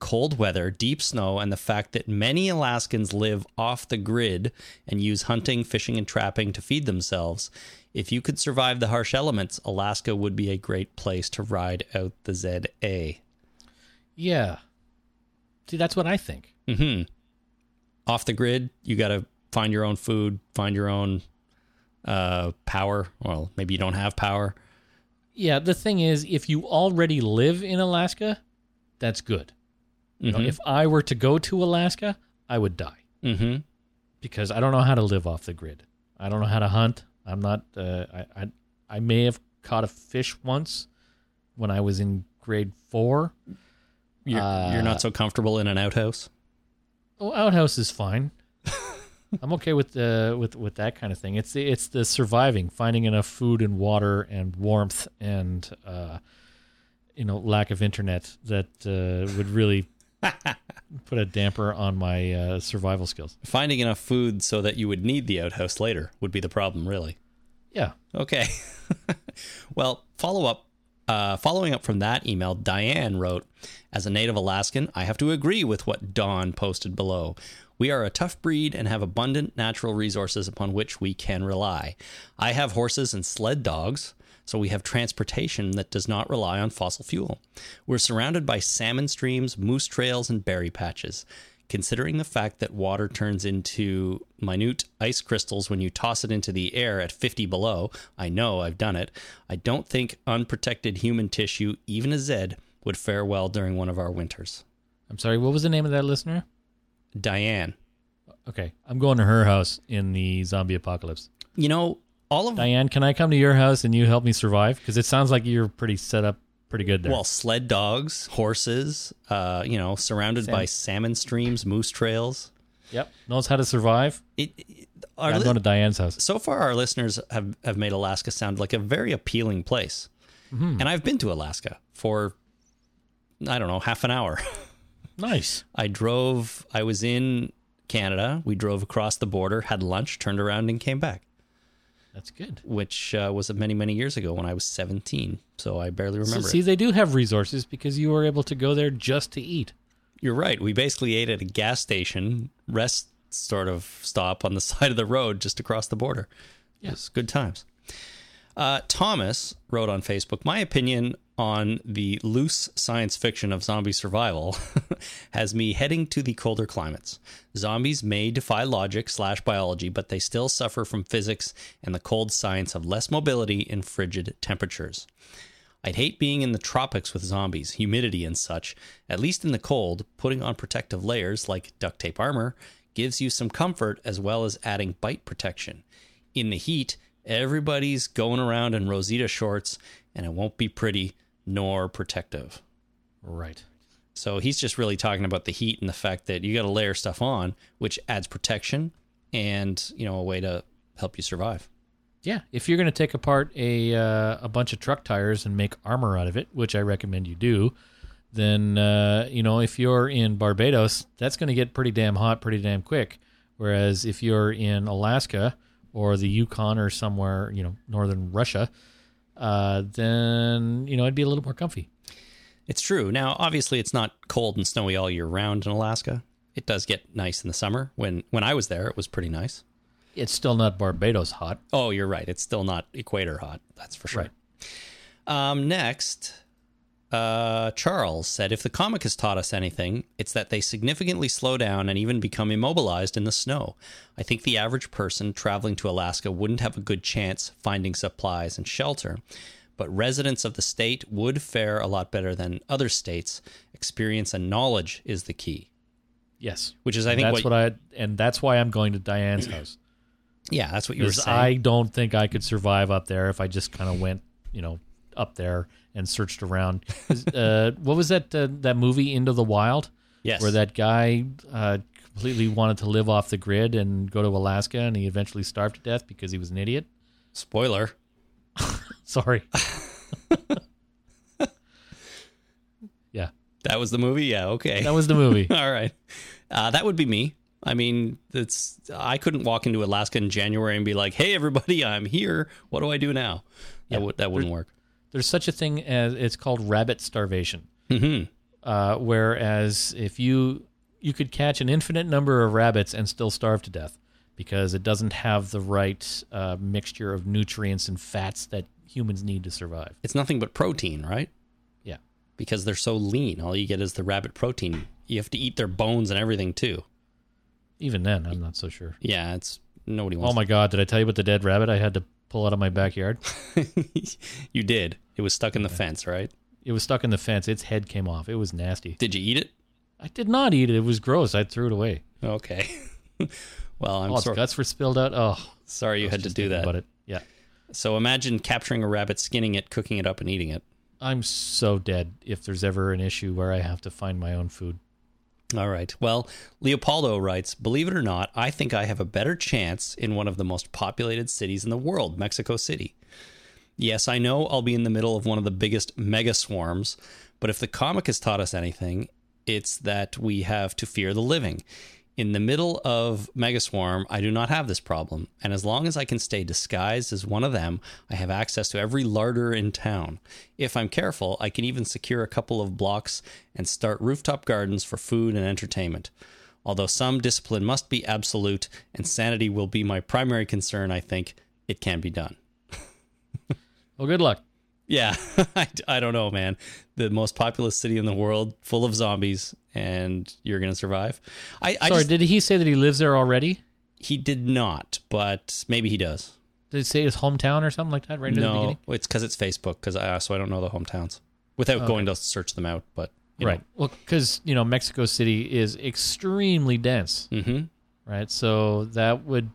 Cold weather, deep snow, and the fact that many Alaskans live off the grid and use hunting, fishing, and trapping to feed themselves. If you could survive the harsh elements, Alaska would be a great place to ride out the ZA. Yeah. See, that's what I think. Mm-hmm. Off the grid, you got to find your own food, find your own uh, power. Well, maybe you don't have power. Yeah, the thing is, if you already live in Alaska, that's good. You know, Mhm. if I were to go to Alaska, I would die hmm because I don't know how to live off the grid. I don't know how to hunt. I'm not. Uh, I, I I may have caught a fish once when I was in grade four. You're, Uh, you're not so comfortable in an outhouse. Oh, outhouse is fine. I'm okay with the with with that kind of thing. It's the it's the surviving, finding enough food and water and warmth and uh, you know lack of internet that uh, would really put a damper on my uh, survival skills. Finding enough food so that you would need the outhouse later would be the problem, really. Yeah, Okay. well, follow up. Uh, following up from that email, Diane wrote, As a native Alaskan, I have to agree with what Dawn posted below. We are a tough breed and have abundant natural resources upon which we can rely. I have horses and sled dogs, so we have transportation that does not rely on fossil fuel. We're surrounded by salmon streams, moose trails, and berry patches. Considering the fact that water turns into minute ice crystals when you toss it into the air at 50 below, I know I've done it. I don't think unprotected human tissue, even a Zed, would fare well during one of our winters. I'm sorry. What was the name of that listener? Diane, Okay, I'm going to her house in the zombie apocalypse. you know, all of Diane, can I come to your house and you help me survive? Because it sounds like you're pretty set up, pretty good there. well, sled dogs, horses, uh, you know, surrounded by salmon streams, moose trails. yep, knows how to survive. It, it- our I'm going to Diane's house. so far our listeners have, have made Alaska sound like a very appealing place. And I've been to Alaska for I don't know, half an hour. Nice. I drove I was in Canada. We drove across the border, had lunch, turned around and came back, That's good. which uh, was many many years ago when I was 17. So I barely So, remember see, it. they do have resources because you were able to go there just to eat. You're right. We basically ate at a gas station, rest sort of stop on the side of the road just across the border. Yes, good times. Uh, Thomas wrote on Facebook, My opinion on the loose science fiction of zombie survival has me heading to the colder climates. Zombies may defy logic slash biology, but they still suffer from physics and the cold science of less mobility in frigid temperatures. I'd hate being in the tropics with zombies, humidity and such. At least in the cold, putting on protective layers like duct tape armor gives you some comfort as well as adding bite protection. In the heat, everybody's going around in Rosita shorts and it won't be pretty nor protective. Right. So he's just really talking about the heat and the fact that you got to layer stuff on, which adds protection and, you know, a way to help you survive. Yeah, if you're going to take apart a uh, a bunch of truck tires and make armor out of it, which I recommend you do, then uh, you know if you're in Barbados, that's going to get pretty damn hot pretty damn quick. Whereas if you're in Alaska or the Yukon or somewhere you know northern Russia, uh, then you know it'd be a little more comfy. It's true. Now, obviously, it's not cold and snowy all year round in Alaska. It does get nice in the summer. When when I was there, it was pretty nice. It's still not Barbados hot. Oh, you're right. It's still not equator hot. That's for sure. Right. Um, next, uh, Charles said, if the comic has taught us anything, it's that they significantly slow down and even become immobilized in the snow. I think the average person traveling to Alaska wouldn't have a good chance finding supplies and shelter, but residents of the state would fare a lot better than other states. Experience and knowledge is the key, Yes, which is, I think, that's what, I and that's why I'm going to Diane's house. yeah, that's what you were saying. I don't think I could survive up there if I just kind of went, you know, up there and searched around. uh, what was that uh, that movie Into the Wild? yes. Where that guy uh, completely wanted to live off the grid and go to Alaska, and he eventually starved to death because he was an idiot. Spoiler. Sorry. yeah, That was the movie? Yeah, okay. that was the movie. All right. Uh, that would be me. I mean, it's I couldn't walk into Alaska in January and be like, "Hey, everybody, I'm here. What do I do now?" Yeah. That would that wouldn't work. There's such a thing as it's called rabbit starvation. hmm Uh, whereas if you you could catch an infinite number of rabbits and still starve to death because it doesn't have the right uh, mixture of nutrients and fats that humans need to survive. It's nothing but protein, right? Yeah. Because they're so lean. All you get is the rabbit protein. You have to eat their bones and everything too. Even then, I'm not so sure. Yeah, it's nobody wants. Oh my god, did I tell you about the dead rabbit I had to pull out of my backyard? you did. It was stuck in the fence, right? It was stuck in the fence. Its head came off. It was nasty. Did you eat it? I did not eat it. It was gross. I threw it away. Okay. well, I'm All its sor- guts were spilled out. Oh, sorry you had to do that. About it. Yeah. So imagine capturing a rabbit, skinning it, cooking it up, and eating it. I'm so dead if there's ever an issue where I have to find my own food. All right. Well, Leopoldo writes Believe it or not, I think I have a better chance in one of the most populated cities in the world, Mexico City. Yes, I know I'll be in the middle of one of the biggest mega swarms, but if the comic has taught us anything, it's that we have to fear the living. In the middle of Megaswarm, I do not have this problem, and as long as I can stay disguised as one of them, I have access to every larder in town. If I'm careful, I can even secure a couple of blocks and start rooftop gardens for food and entertainment. Although some discipline must be absolute and sanity will be my primary concern, I think it can be done. Well, good luck. Yeah, I, I don't know, man. The most populous city in the world, full of zombies, and you're going to survive. I, I Sorry, just, did he say that he lives there already? he did not, but maybe he does. Did he say his hometown or something like that right in the no, beginning? it's because it's Facebook. Because I so I don't know the hometowns without going to search them out. But you Right. Well, because you know Mexico City is extremely dense, hmm right? So that would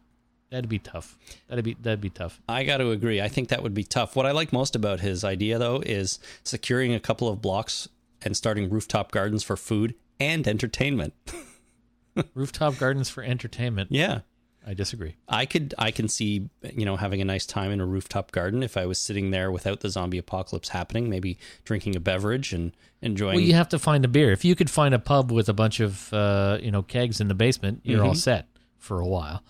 that'd be tough. That'd be that'd be tough. I got to agree. I think that would be tough. What I like most about his idea, though, is securing a couple of blocks and starting rooftop gardens for food and entertainment. Rooftop gardens for entertainment. Yeah. I disagree. I could I can see you know having a nice time in a rooftop garden if I was sitting there without the zombie apocalypse happening, maybe drinking a beverage and enjoying. Well, you have to find a beer. If you could find a pub with a bunch of uh, you know kegs in the basement, you're all set for a while,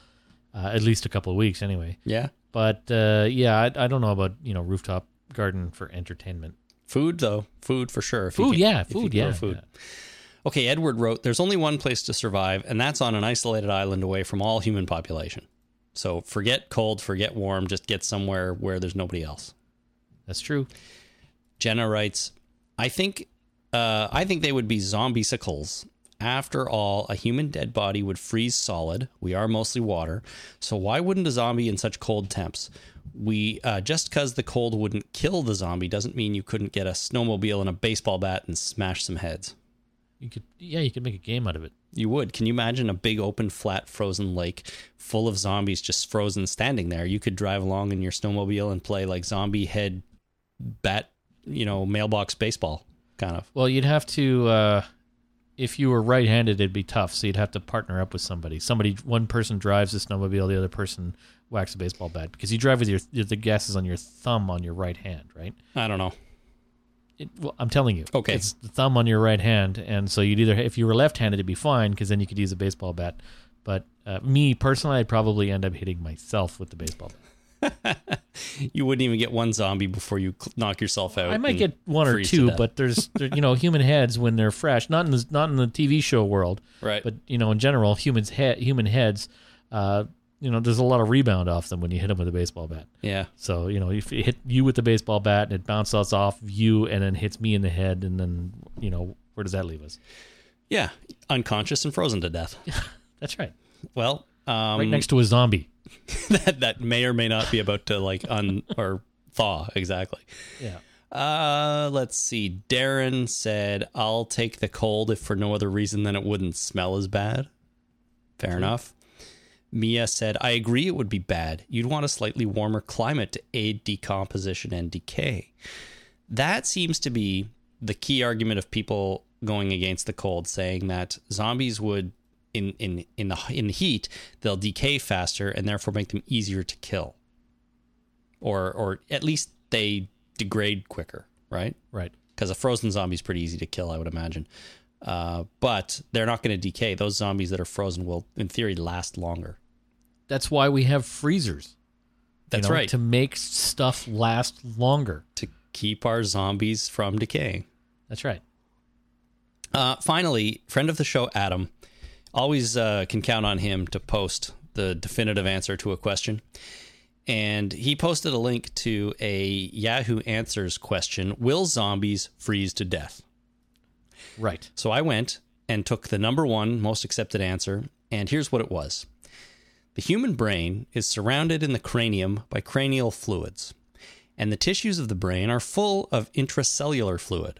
uh, at least a couple of weeks anyway. yeah, But uh, yeah, I, I don't know about you know rooftop garden for entertainment. food though, food for sure. Food, can- yeah, food, yeah, food. yeah. Okay, Edward wrote, "There's only one place to survive, and that's on an isolated island away from all human population." So forget cold, forget warm, just get somewhere where there's nobody else. That's true. Jenna writes, I think uh, I think they would be zombie sickles. After all, a human dead body would freeze solid. We are mostly water. So why wouldn't a zombie in such cold temps? We uh, just because the cold wouldn't kill the zombie doesn't mean you couldn't get a snowmobile and a baseball bat and smash some heads. You could, yeah, you could make a game out of it. You would. Can you imagine a big open flat frozen lake full of zombies just frozen standing there? You could drive along in your snowmobile and play like zombie head bat, you know, mailbox baseball kind of. Well, you'd have to, uh, if you were right-handed, it'd be tough. So you'd have to partner up with somebody. Somebody, one person drives the snowmobile, the other person whacks a baseball bat because you drive with your the gas is on your thumb on your right hand, right? I don't know. It, well, I'm telling you, Okay. it's the thumb on your right hand, and so you'd either if you were left-handed, it'd be fine because then you could use a baseball bat. But uh, me personally, I'd probably end up hitting myself with the baseball bat. You wouldn't even get one zombie before you knock yourself out. I might get one or two, but there's there, you know human heads when they're fresh, not in the not in the TV show world, right. but you know in general, humans he- human heads, uh, you know, there's a lot of rebound off them when you hit them with a baseball bat. yeah, So you know, if it hit you with the baseball bat and it bounces off you and then hits me in the head, and then you know where does that leave us? yeah, unconscious and frozen to death. That's right, Well, um, right next to a zombie. that that may or may not be about to like un or thaw exactly. Yeah. Uh, let's see. Darren said, "I'll take the cold if for no other reason than it wouldn't smell as bad." Fair enough. Mia said, "I agree it would be bad. You'd want a slightly warmer climate to aid decomposition and decay." That seems to be the key argument of people going against the cold, saying that zombies would in in in the in the heat they'll decay faster and therefore make them easier to kill, or or at least they degrade quicker, right? Right. Because a frozen zombie is pretty easy to kill, I would imagine. Uh, but they're not going to decay. Those zombies that are frozen will, in theory, last longer. That's why we have freezers. you That's know, right. To make stuff last longer. to keep our zombies from decaying. That's right. Uh, finally, friend of the show, Adam, always uh, can count on him to post the definitive answer to a question. And he posted a link to a Yahoo Answers question Will zombies freeze to death? Right. So I went and took the number one most accepted answer, and here's what it was The human brain is surrounded in the cranium by cranial fluids, and the tissues of the brain are full of intracellular fluid.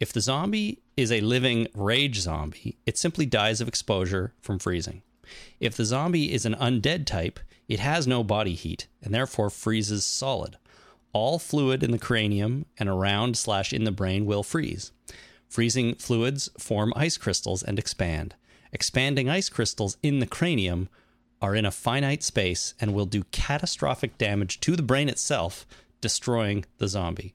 If the zombie is a living rage zombie, it simply dies of exposure from freezing. If the zombie is an undead type, it has no body heat and therefore freezes solid. All fluid in the cranium and around slash in the brain will freeze. Freezing fluids form ice crystals and expand. Expanding ice crystals in the cranium are in a finite space and will do catastrophic damage to the brain itself, destroying the zombie.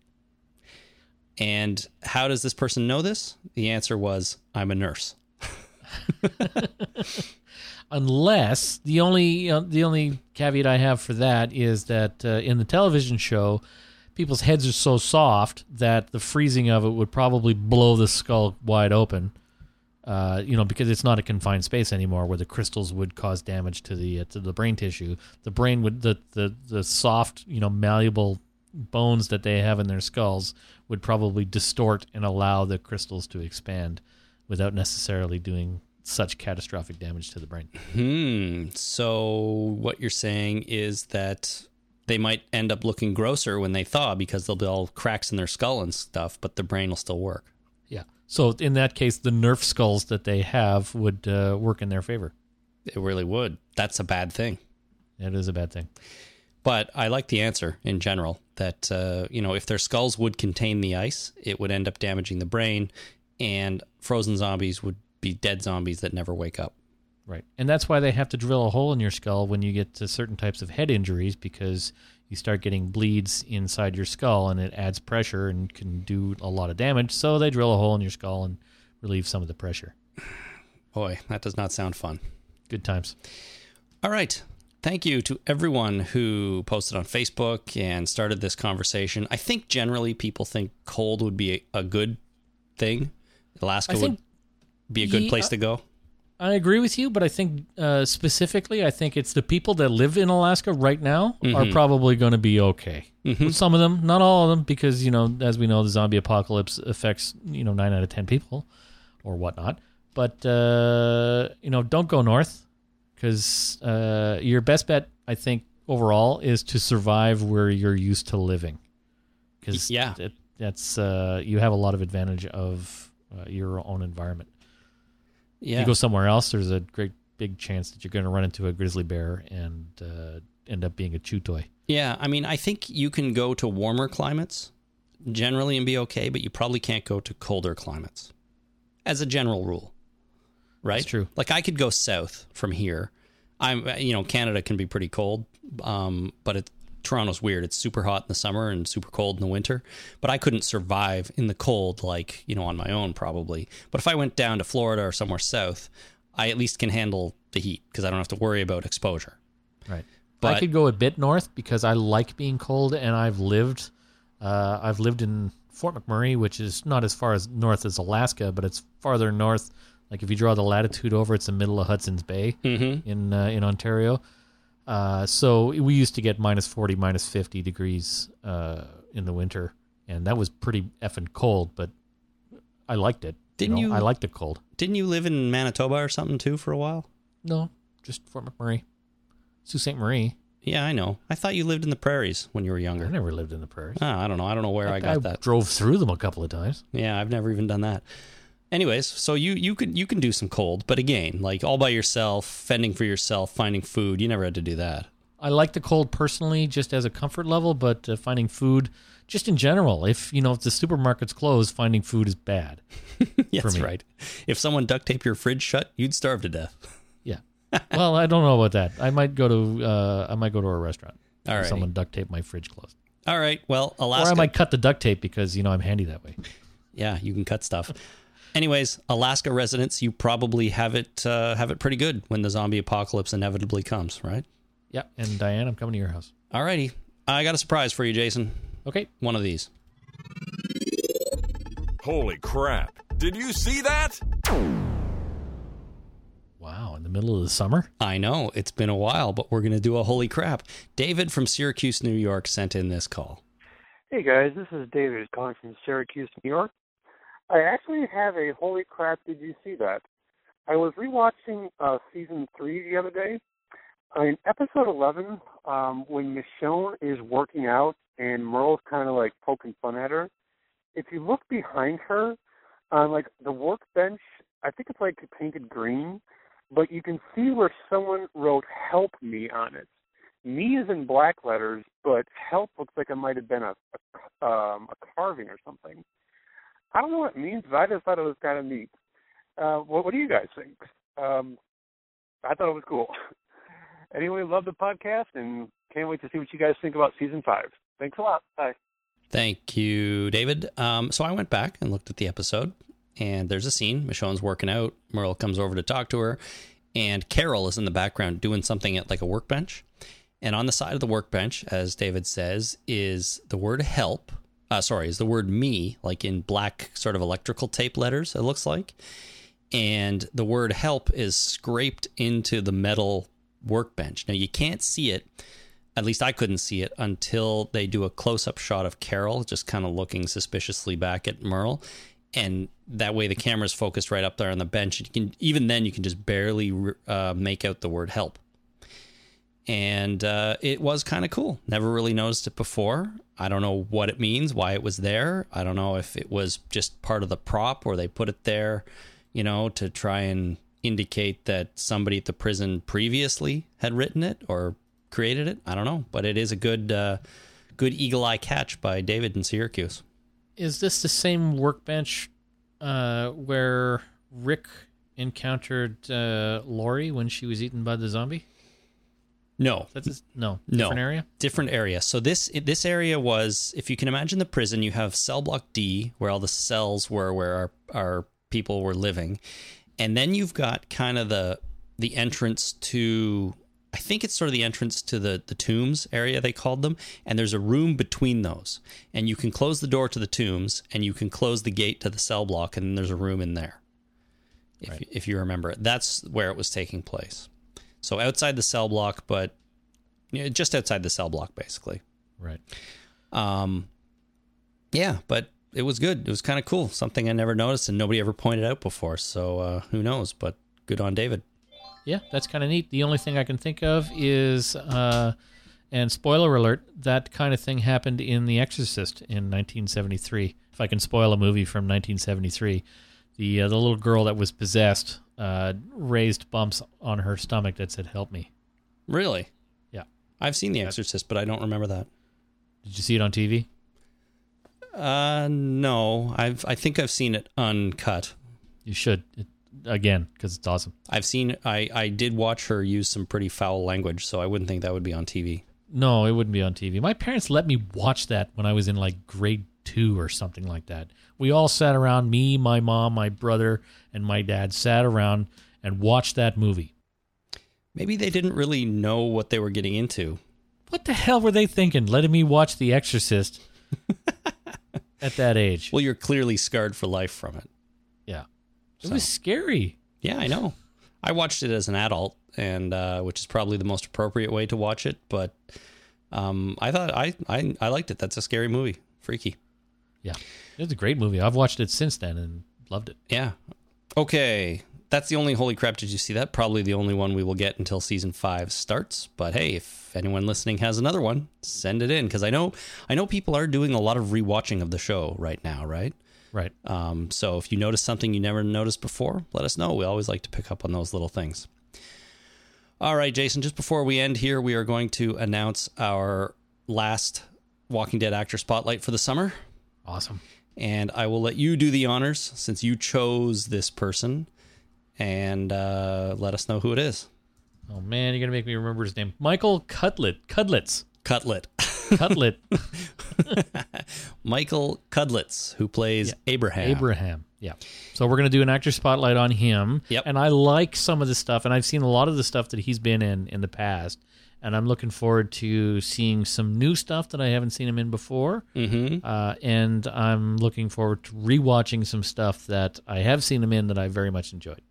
And how does this person know this? The answer was I'm a nurse. unless the only uh, the only caveat I have for that is that uh, in the television show, people's heads are so soft that the freezing of it would probably blow the skull wide open. Uh, you know, because it's not a confined space anymore, where the crystals would cause damage to the uh, to the brain tissue. The brain would the the the soft, you know, malleable bones that they have in their skulls would probably distort and allow the crystals to expand without necessarily doing such catastrophic damage to the brain. Hmm. So what you're saying is that they might end up looking grosser when they thaw because they'll be all cracks in their skull and stuff, but the brain will still work. Yeah. So in that case, the Nerf skulls that they have would uh, work in their favor. It really would. That's a bad thing. It is a bad thing. But I like the answer in general that, uh, you know, if their skulls would contain the ice, it would end up damaging the brain, and frozen zombies would be dead zombies that never wake up. Right. And that's why they have to drill a hole in your skull when you get to certain types of head injuries because you start getting bleeds inside your skull and it adds pressure and can do a lot of damage. So they drill a hole in your skull and relieve some of the pressure. Boy, that does not sound fun. Good times. All right. Thank you to everyone who posted on Facebook and started this conversation. I think generally people think cold would be a, a good thing. Alaska would be a good Ye- place to go. I agree with you, but I think uh, specifically, I think it's the people that live in Alaska right now are probably going to be okay. Some of them, not all of them, because you know, as we know, the zombie apocalypse affects you know nine out of ten people or whatnot. But uh, you know, don't go north because uh, your best bet, I think, overall, is to survive where you're used to living. Because Yeah. that, that's uh, you have a lot of advantage of uh, your own environment. If Yeah. you go somewhere else, there's a great big chance that you're going to run into a grizzly bear and uh, end up being a chew toy. Yeah, I mean, I think you can go to warmer climates generally and be okay, but you probably can't go to colder climates as a general rule. Right? That's true. Like I could go south from here. I'm you know, Canada can be pretty cold. Um, but it Toronto's weird. It's super hot in the summer and super cold in the winter. But I couldn't survive in the cold like, you know, on my own probably. But if I went down to Florida or somewhere south, I at least can handle the heat because I don't have to worry about exposure. Right. But- I could go a bit north because I like being cold, and I've lived, uh, I've lived in Fort McMurray, which is not as far as north as Alaska, but it's farther north. Like if you draw the latitude over, it's the middle of Hudson's Bay in uh, in Ontario. Uh, so we used to get minus forty, minus fifty degrees uh, in the winter, and that was pretty effing cold. But I liked it. Didn't know? you- I liked the cold. Didn't you live in Manitoba or something too for a while? No, just Fort McMurray, Sault Ste. Marie. Yeah, I know. I thought you lived in the prairies when you were younger. I never lived in the prairies. Oh, I don't know. I don't know where I got that. drove through them a couple of times. Yeah, I've never even done that. Anyways, so you you can you can do some cold, but again, like all by yourself, fending for yourself, finding food. You never had to do that. I like the cold personally, just as a comfort level, but uh, finding food, just in general, if you know if the supermarket's closed, finding food is bad. That's right. If someone duct taped your fridge shut, you'd starve to death. Yeah. well, I don't know about that. I might go to uh, I might go to a restaurant. if Someone duct tape my fridge closed, All right. Well, or Alaska. I might cut the duct tape because you know I'm handy that way. Yeah, you can cut stuff. Anyways, Alaska residents, you probably have it uh, have it pretty good when the zombie apocalypse inevitably comes, right? Yeah. And Diane, I'm coming to your house. Alrighty. I got a surprise for you, Jason. Okay. One of these. Holy crap. Did you see that? Wow. In the middle of the summer. I know it's been a while, but we're going to do a holy crap. David from Syracuse, New York, sent in this call. Hey guys, this is David calling from Syracuse, New York. I actually have a holy crap, did you see that? I was rewatching uh, season three the other day. In episode 11, um, when Michonne is working out and Merle's kind of like poking fun at her, if you look behind her, on like the workbench, I think it's like painted green, but you can see where someone wrote "Help Me" on it. Me is in black letters, but help looks like it might have been a a, um, a carving or something. I don't know what it means, but I just thought it was kind of neat. Uh, what, what do you guys think? Um, I thought it was cool. anyway, love the podcast and can't wait to see what you guys think about season five. Thanks a lot. Bye. Thank you, David. Um, so I went back and looked at the episode, and there's a scene. Michonne's working out. Merle comes over to talk to her, and Carol is in the background doing something at like a workbench. And on the side of the workbench, as David says, is the word help. Uh, sorry, is the word me, like in black sort of electrical tape letters, it looks like. And the word help is scraped into the metal workbench. Now, you can't see it at least I couldn't see it until they do a close up shot of Carol just kind of looking suspiciously back at Merle. And that way the camera's focused right up there on the bench. And you can, even then, you can just barely uh, make out the word help. And uh, it was kind of cool. Never really noticed it before. I don't know what it means, why it was there. I don't know if it was just part of the prop or they put it there, you know, to try and indicate that somebody at the prison previously had written it or created it. I don't know, but it is a good, uh, good eagle eye catch by David in Syracuse. Is this the same workbench uh, where Rick encountered uh, Lori when she was eaten by the zombie? No, That's his, no No. different area. different area. So this this area was, if you can imagine the prison, you have cell block D, where all the cells were, where our, our people were living, and then you've got kind of the the entrance to. I think it's sort of the entrance to the the tombs area they called them, and there's a room between those, and you can close the door to the tombs, and you can close the gate to the cell block, and there's a room in there. if, Right. if you remember it. That's where it was taking place. So outside the cell block, but you know, just outside the cell block, basically. Right. Um, yeah, but it was good. It was kind of cool. Something I never noticed and nobody ever pointed out before. So uh, who knows? But good on David. Yeah, that's kind of neat. The only thing I can think of is, uh, and spoiler alert, that kind of thing happened in The Exorcist in 1973. If I can spoil a movie from 1973, the uh, the little girl that was possessed uh, raised bumps on her stomach that said "Help me." Really? Yeah. I've seen The Exorcist, but I don't remember that. Did you see it on TV? Uh, no. I've I think I've seen it uncut. You should it, again because it's awesome. I've seen I I did watch her use some pretty foul language, so I wouldn't think that would be on TV. No, it wouldn't be on TV. My parents let me watch that when I was in like grade two or something like that. We all sat around, me, my mom, my brother, and my dad sat around and watched that movie. Maybe they didn't really know what they were getting into. What the hell were they thinking, letting me watch The Exorcist at that age? Well, you're clearly scarred for life from it. yeah. It So- was scary. Yeah, I know. I watched it as an adult, and uh, which is probably the most appropriate way to watch it. But um, I thought I, I I liked it. That's a scary movie, freaky. Yeah. it's a great movie. I've watched it since then and loved it. Yeah. Okay, that's the only holy crap. Did you see that? Probably the only one we will get until season five starts. But hey, if anyone listening has another one, send it in because I know I know people are doing a lot of rewatching of the show right now, right? Right. Um, so if you notice something you never noticed before, let us know. We always like to pick up on those little things. All right, Jason, just before we end here, we are going to announce our last Walking Dead actor spotlight for the summer. Awesome. And I will let you do the honors since you chose this person and uh, let us know who it is. Oh man, you're gonna make me remember his name. Michael Cutlet. Cutlets. Cutlet. Cutlet. Michael Cudlitz, who plays Abraham. Abraham. Yeah. So we're going to do an actor spotlight on him. Yep. And I like some of the stuff, and I've seen a lot of the stuff that he's been in in the past. And I'm looking forward to seeing some new stuff that I haven't seen him in before. Mm-hmm. Uh, and I'm looking forward to rewatching some stuff that I have seen him in that I very much enjoyed.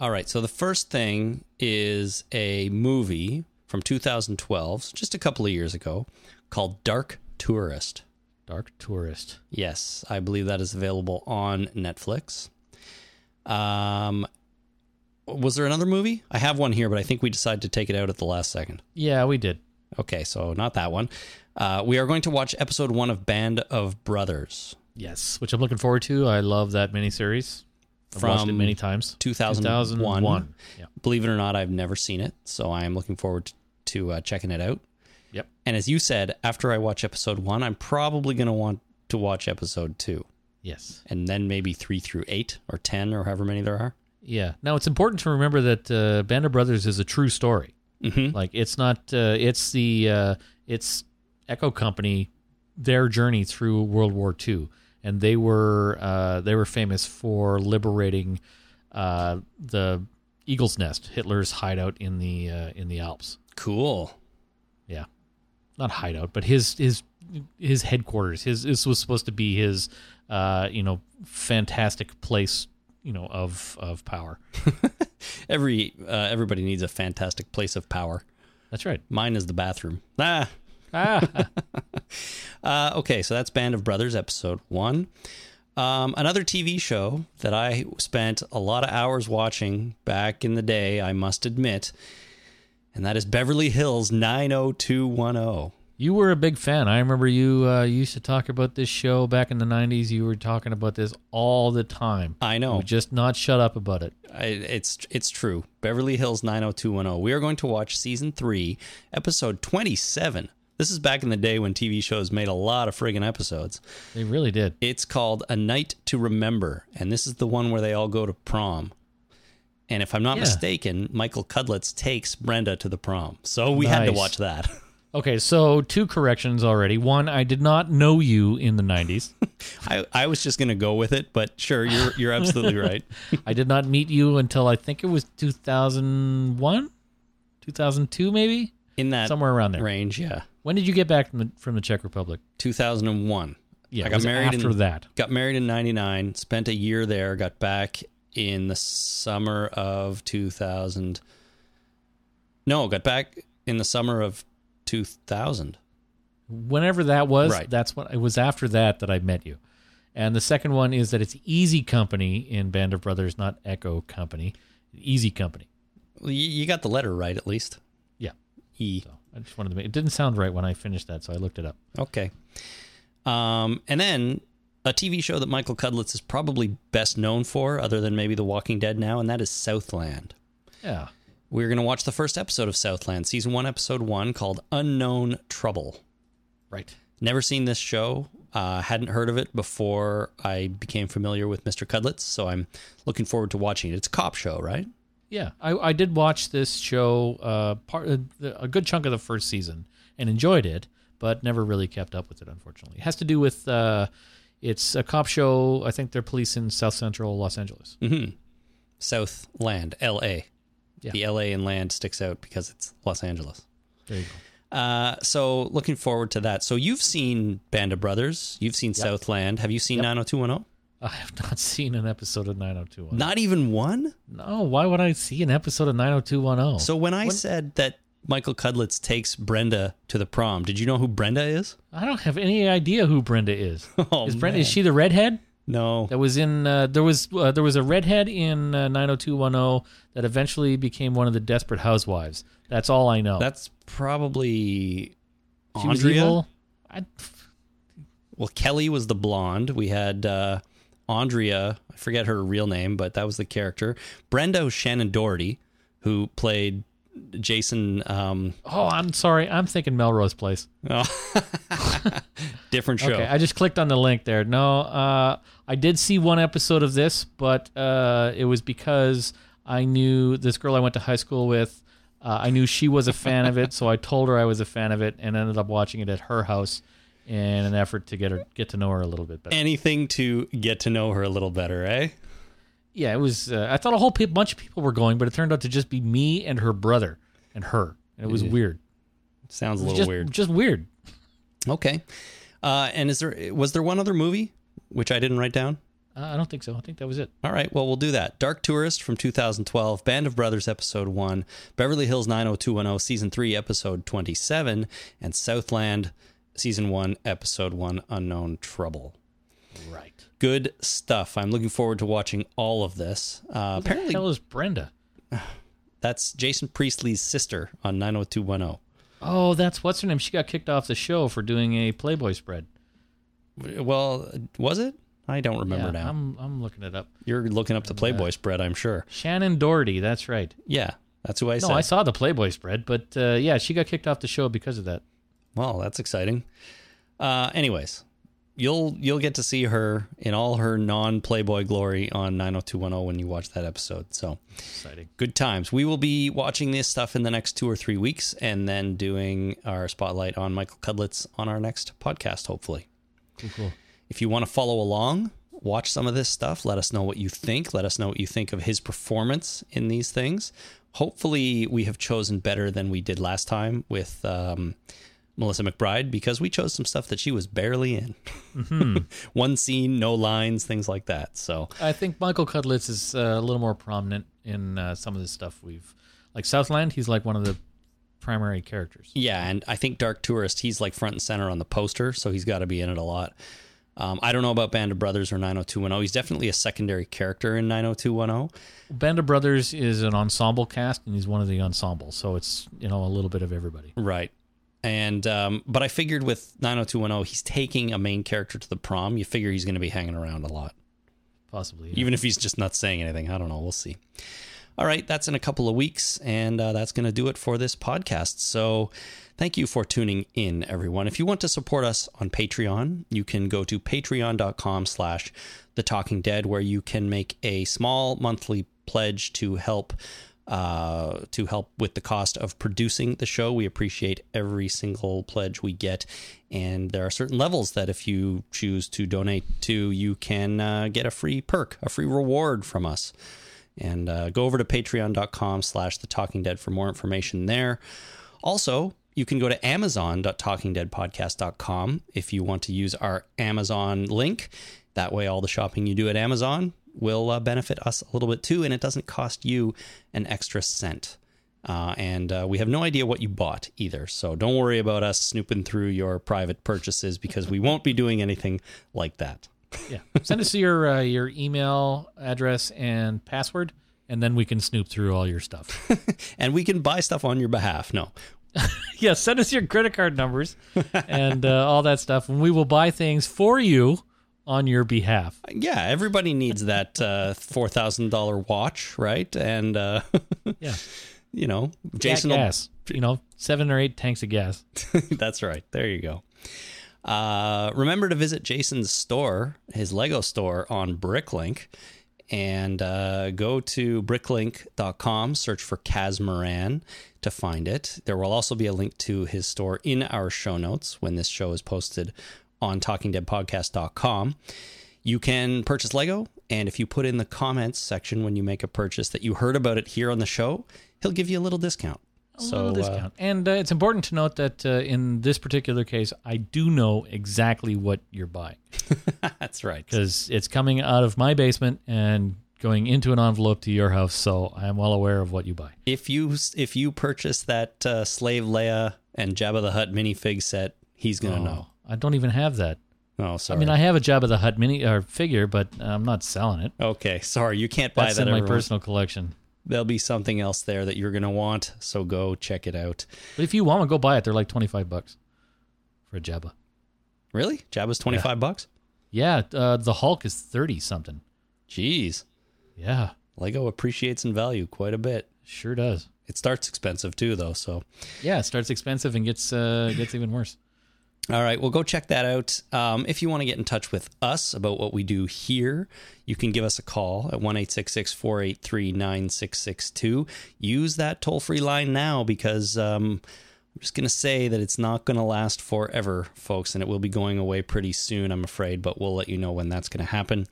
All right. So the first thing is a movie from 2012, so just a couple of years ago, called Dark Tourist. Dark Tourist. Yes, I believe that is available on Netflix. Um, was there another movie? I have one here, but I think we decided to take it out at the last second. Yeah, we did. Okay, so not that one. Uh, we are going to watch episode one of Band of Brothers Yes, which I'm looking forward to. I love that miniseries. I've watched it From many times. 2001. 2001. Yeah. Believe it or not, I've never seen it, so I am looking forward to, uh, checking it out. Yep. And as you said, after I watch episode one, I'm probably going to want to watch episode two, Yes. and then maybe three through eight or ten or however many there are. Yeah. Now it's important to remember that uh, Band of Brothers is a true story. Mm-hmm. Like it's not. Uh, it's the. Uh, it's Echo Company, their journey through World War II, and they were uh, they were famous for liberating uh, the Eagle's Nest, Hitler's hideout in the uh, in the Alps. Cool. Yeah, not hideout, but his his his headquarters. His this was supposed to be his uh, you know fantastic place you know of of power. Every uh, everybody needs a fantastic place of power. That's right. Mine is the bathroom. Ah. Ah, Uh, okay, so that's Band of Brothers, episode one. Um, another TV show that I spent a lot of hours watching back in the day, I must admit, and that is Beverly Hills 90210. You were a big fan. I remember you uh, used to talk about this show back in the '90s. You were talking about this all the time. I know. You just not shut up about it. I, it's it's true. Beverly Hills 90210. We are going to watch season three, episode 27. This is back in the day when TV shows made a lot of friggin' episodes. They really did. It's called A Night to Remember, and this is the one where they all go to prom. And if I'm not Yeah. mistaken, Michael Cudlitz takes Brenda to the prom. So we had to watch that. Okay, so two corrections already. One, I did not know you in the '90s. I, I was just gonna go with it, but sure, you're you're absolutely right. I did not meet you until I think it was 2001, 2002, maybe In that somewhere around there. range, yeah. When did you get back from the, from the Czech Republic? 2001. Yeah, I got married after in, that. Got married in 99, spent a year there, got back in the summer of 2000. No, got back in the summer of 2000. Whenever that was, Right. that's what it was after that that I met you. And the second one is that it's Easy Company in Band of Brothers, not Echo Company. Easy Company. Well, You, got the letter right at least. Yeah. E. So I just wanted to make it didn't sound right when I finished that, so I looked it up. Okay. Um, and then a TV show that Michael Cudlitz is probably best known for, other than maybe The Walking Dead now, and that is Southland. Yeah. We're going to watch the first episode of Southland, season one, episode one, called Unknown Trouble. Right. Never seen this show. Uh, hadn't heard of it before I became familiar with Mr. Cudlitz, so I'm looking forward to watching it. It's a cop show, right? Yeah, I, I did watch this show uh, part uh, a good chunk of the first season and enjoyed it, but never really kept up with it. Unfortunately, it has to do with uh, it's a cop show. I think they're police in South Central Los Angeles. Mm-hmm. Southland, L.A. Yeah. The L.A. in land sticks out because it's Los Angeles. There you go. Uh, so looking forward to that. So you've seen Band of Brothers, you've seen Southland. Have you seen 90210? I have not seen an episode of 90210. Not even one. No, why would I see an episode of 90210? So when I said that Michael Cudlitz takes Brenda to the prom, did you know who Brenda is? I don't have any idea who Brenda is. Oh, is Brenda is she the redhead? No. That was in uh, there was uh, there was a redhead in uh, 90210 that eventually became one of the desperate housewives. That's all I know. That's probably she Andrea. I, Well, Kelly was the blonde. We had uh, Andrea. I forget her real name, but that was the character. Brenda Shannen Doherty, who played Jason. Um, oh, I'm sorry. I'm thinking Melrose Place. oh, different show. Okay, I just clicked on the link there. No, uh, I did see one episode of this, but uh, it was because I knew this girl I went to high school with. Uh, I knew she was a fan of it, so I told her I was a fan of it, and ended up watching it at her house in an effort to get her get to know her a little bit better. Anything to get to know her a little better, eh? Yeah, it was. Uh, I thought a whole pe- bunch of people were going, but it turned out to just be me and her brother and her, and it was weird. Sounds a little just, weird. Just weird. Okay. Uh, and is there was there one other movie which I didn't write down? Uh, I don't think so. I think that was it. All right, well we'll do that. Dark Tourist from 2012, Band of Brothers episode 1, Beverly Hills 90210 season 3 episode 27 and Southland season 1 episode 1 Unknown Trouble. Right. Good stuff. I'm looking forward to watching all of this. Uh, Who the apparently hell is Brenda? that's Jason Priestley's sister on 90210. Oh, that's what's her name. She got kicked off the show for doing a Playboy spread. Well, was it? I don't remember yeah, now. I'm I'm looking it up. You're looking up the Playboy spread, I'm sure. Shannen Doherty. That's right. Yeah, that's who I No, said. I saw the Playboy spread, but uh, yeah, she got kicked off the show because of that. Well, that's exciting. Uh, anyways, you'll you'll get to see her in all her non Playboy glory on 90210 when you watch that episode. So Exciting. good times. We will be watching this stuff in the next two or three weeks, and then doing our spotlight on Michael Cudlitz on our next podcast, hopefully. Cool, cool. If you want to follow along, watch some of this stuff. Let us know what you think. Let us know what you think of his performance in these things. Hopefully, we have chosen better than we did last time with um, Melissa McBride because we chose some stuff that she was barely in. One scene, no lines, things like that. So, I think Michael Cudlitz is uh, a little more prominent in uh, some of the stuff we've like Southland. He's like one of the primary characters. yeah, and I think Dark Tourist, he's like front and center on the poster, so he's got to be in it a lot. Um, I don't know about Band of Brothers or 90210. He's definitely a secondary character in 90210. Band of Brothers is an ensemble cast, and he's one of the ensemble, so it's you know a little bit of everybody. Right. And um, but I figured with 90210, he's taking a main character to the prom. You figure he's going to be hanging around a lot, Possibly. yeah. even if he's just not saying anything. I don't know. We'll see. All right, that's in a couple of weeks, and uh, that's going to do it for this podcast. So, thank you for tuning in, everyone. If you want to support us on Patreon, you can go to patreon.com/slash The Talking Dead, where you can make a small monthly pledge to help uh, to help with the cost of producing the show. We appreciate every single pledge we get, and there are certain levels that if you choose to donate to, you can uh, get a free perk, a free reward from us. And uh, go over to patreon.com slash the talking dead for more information there. Also, you can go to amazon.talkingdeadpodcast.com if you want to use our Amazon link. That way, all the shopping you do at Amazon will uh, benefit us a little bit too, and it doesn't cost you an extra cent. Uh, and uh, we have no idea what you bought either. So don't worry about us snooping through your private purchases because we won't be doing anything like that. Yeah. Send us your uh, your email address and password, and then we can snoop through all your stuff. and we can buy stuff on your behalf. No. yeah, send us your credit card numbers and uh, all that stuff, and we will buy things for you on your behalf. Yeah, everybody needs that uh, four thousand dollar watch, right? And uh, Yeah. you know, Jason will- gas. You know, seven or eight tanks of gas. That's right. There you go. Uh, remember to visit Jason's store, his Lego store on Bricklink, and uh, go to bricklink.com, search for Kasmeran to find it. There will also be a link to his store in our show notes when this show is posted on talkingdeadpodcast.com. You can purchase Lego, and if you put in the comments section when you make a purchase that you heard about it here on the show, he'll give you a little discount. A so little uh, discount. and uh, it's important to note that uh, in this particular case, I do know exactly what you're buying that's right. because it's coming out of my basement and going into an envelope to your house. So I am well aware of what you buy. if you if you purchase that uh, slave Leia and Jabba the Hutt minifig set, he's gonna know. I don't even have that. Oh, sorry. I mean, I have a Jabba the Hutt mini or figure, but I'm not selling it. okay, sorry, you can't buy That's that. in my everyone. personal collection. There'll be something else there that you're gonna want, so go check it out. But if you want to go buy it, they're like 25 bucks for a Jabba. Really, Jabba's twenty five bucks. Yeah, uh, the Hulk is 30 something. Jeez, Yeah, Lego appreciates in value quite a bit. sure does. It starts expensive too, though. So, Yeah, it starts expensive and gets uh, gets even worse. All right, well, go check that out. Um, if you want to get in touch with us about what we do here, you can give us a call at one eight six six four eight three nine six six two. Use that toll free line now because um, I'm just going to say that it's not going to last forever, folks, and it will be going away pretty soon, I'm afraid, but we'll let you know when that's going to happen.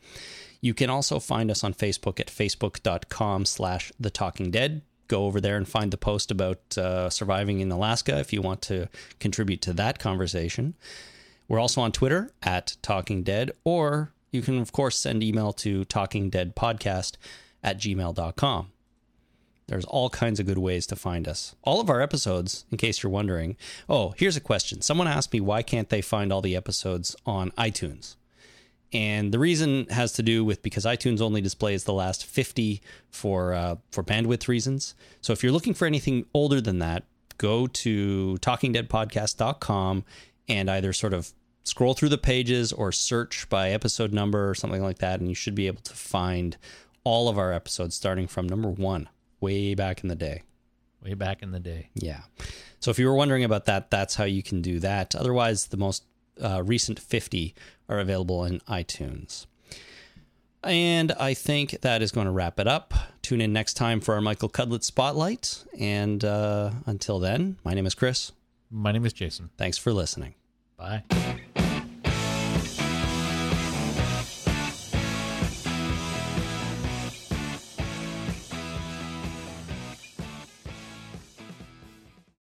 You can also find us on Facebook at facebook.com slash the talking dead. Go over there and find the post about uh, surviving in Alaska if you want to contribute to that conversation. We're also on Twitter at Talking Dead, or you can, of course, send email to talkingdeadpodcast at gmail.com. There's all kinds of good ways to find us. All of our episodes, in case you're wondering. Oh, here's a question. Someone asked me why can't they find all the episodes on iTunes? And the reason has to do with because iTunes only displays the last 50 for uh, for bandwidth reasons. So if you're looking for anything older than that, go to talkingdeadpodcast.com and either sort of scroll through the pages or search by episode number or something like that, and you should be able to find all of our episodes starting from number one, way back in the day. Way back in the day. Yeah. So if you were wondering about that, that's how you can do that. Otherwise, the most uh, recent 50 are available in iTunes. And I think that is going to wrap it up. Tune in next time for our Michael Cudlitz Spotlight. And uh, until then, my name is Chris. My name is Jason. Thanks for listening. Bye.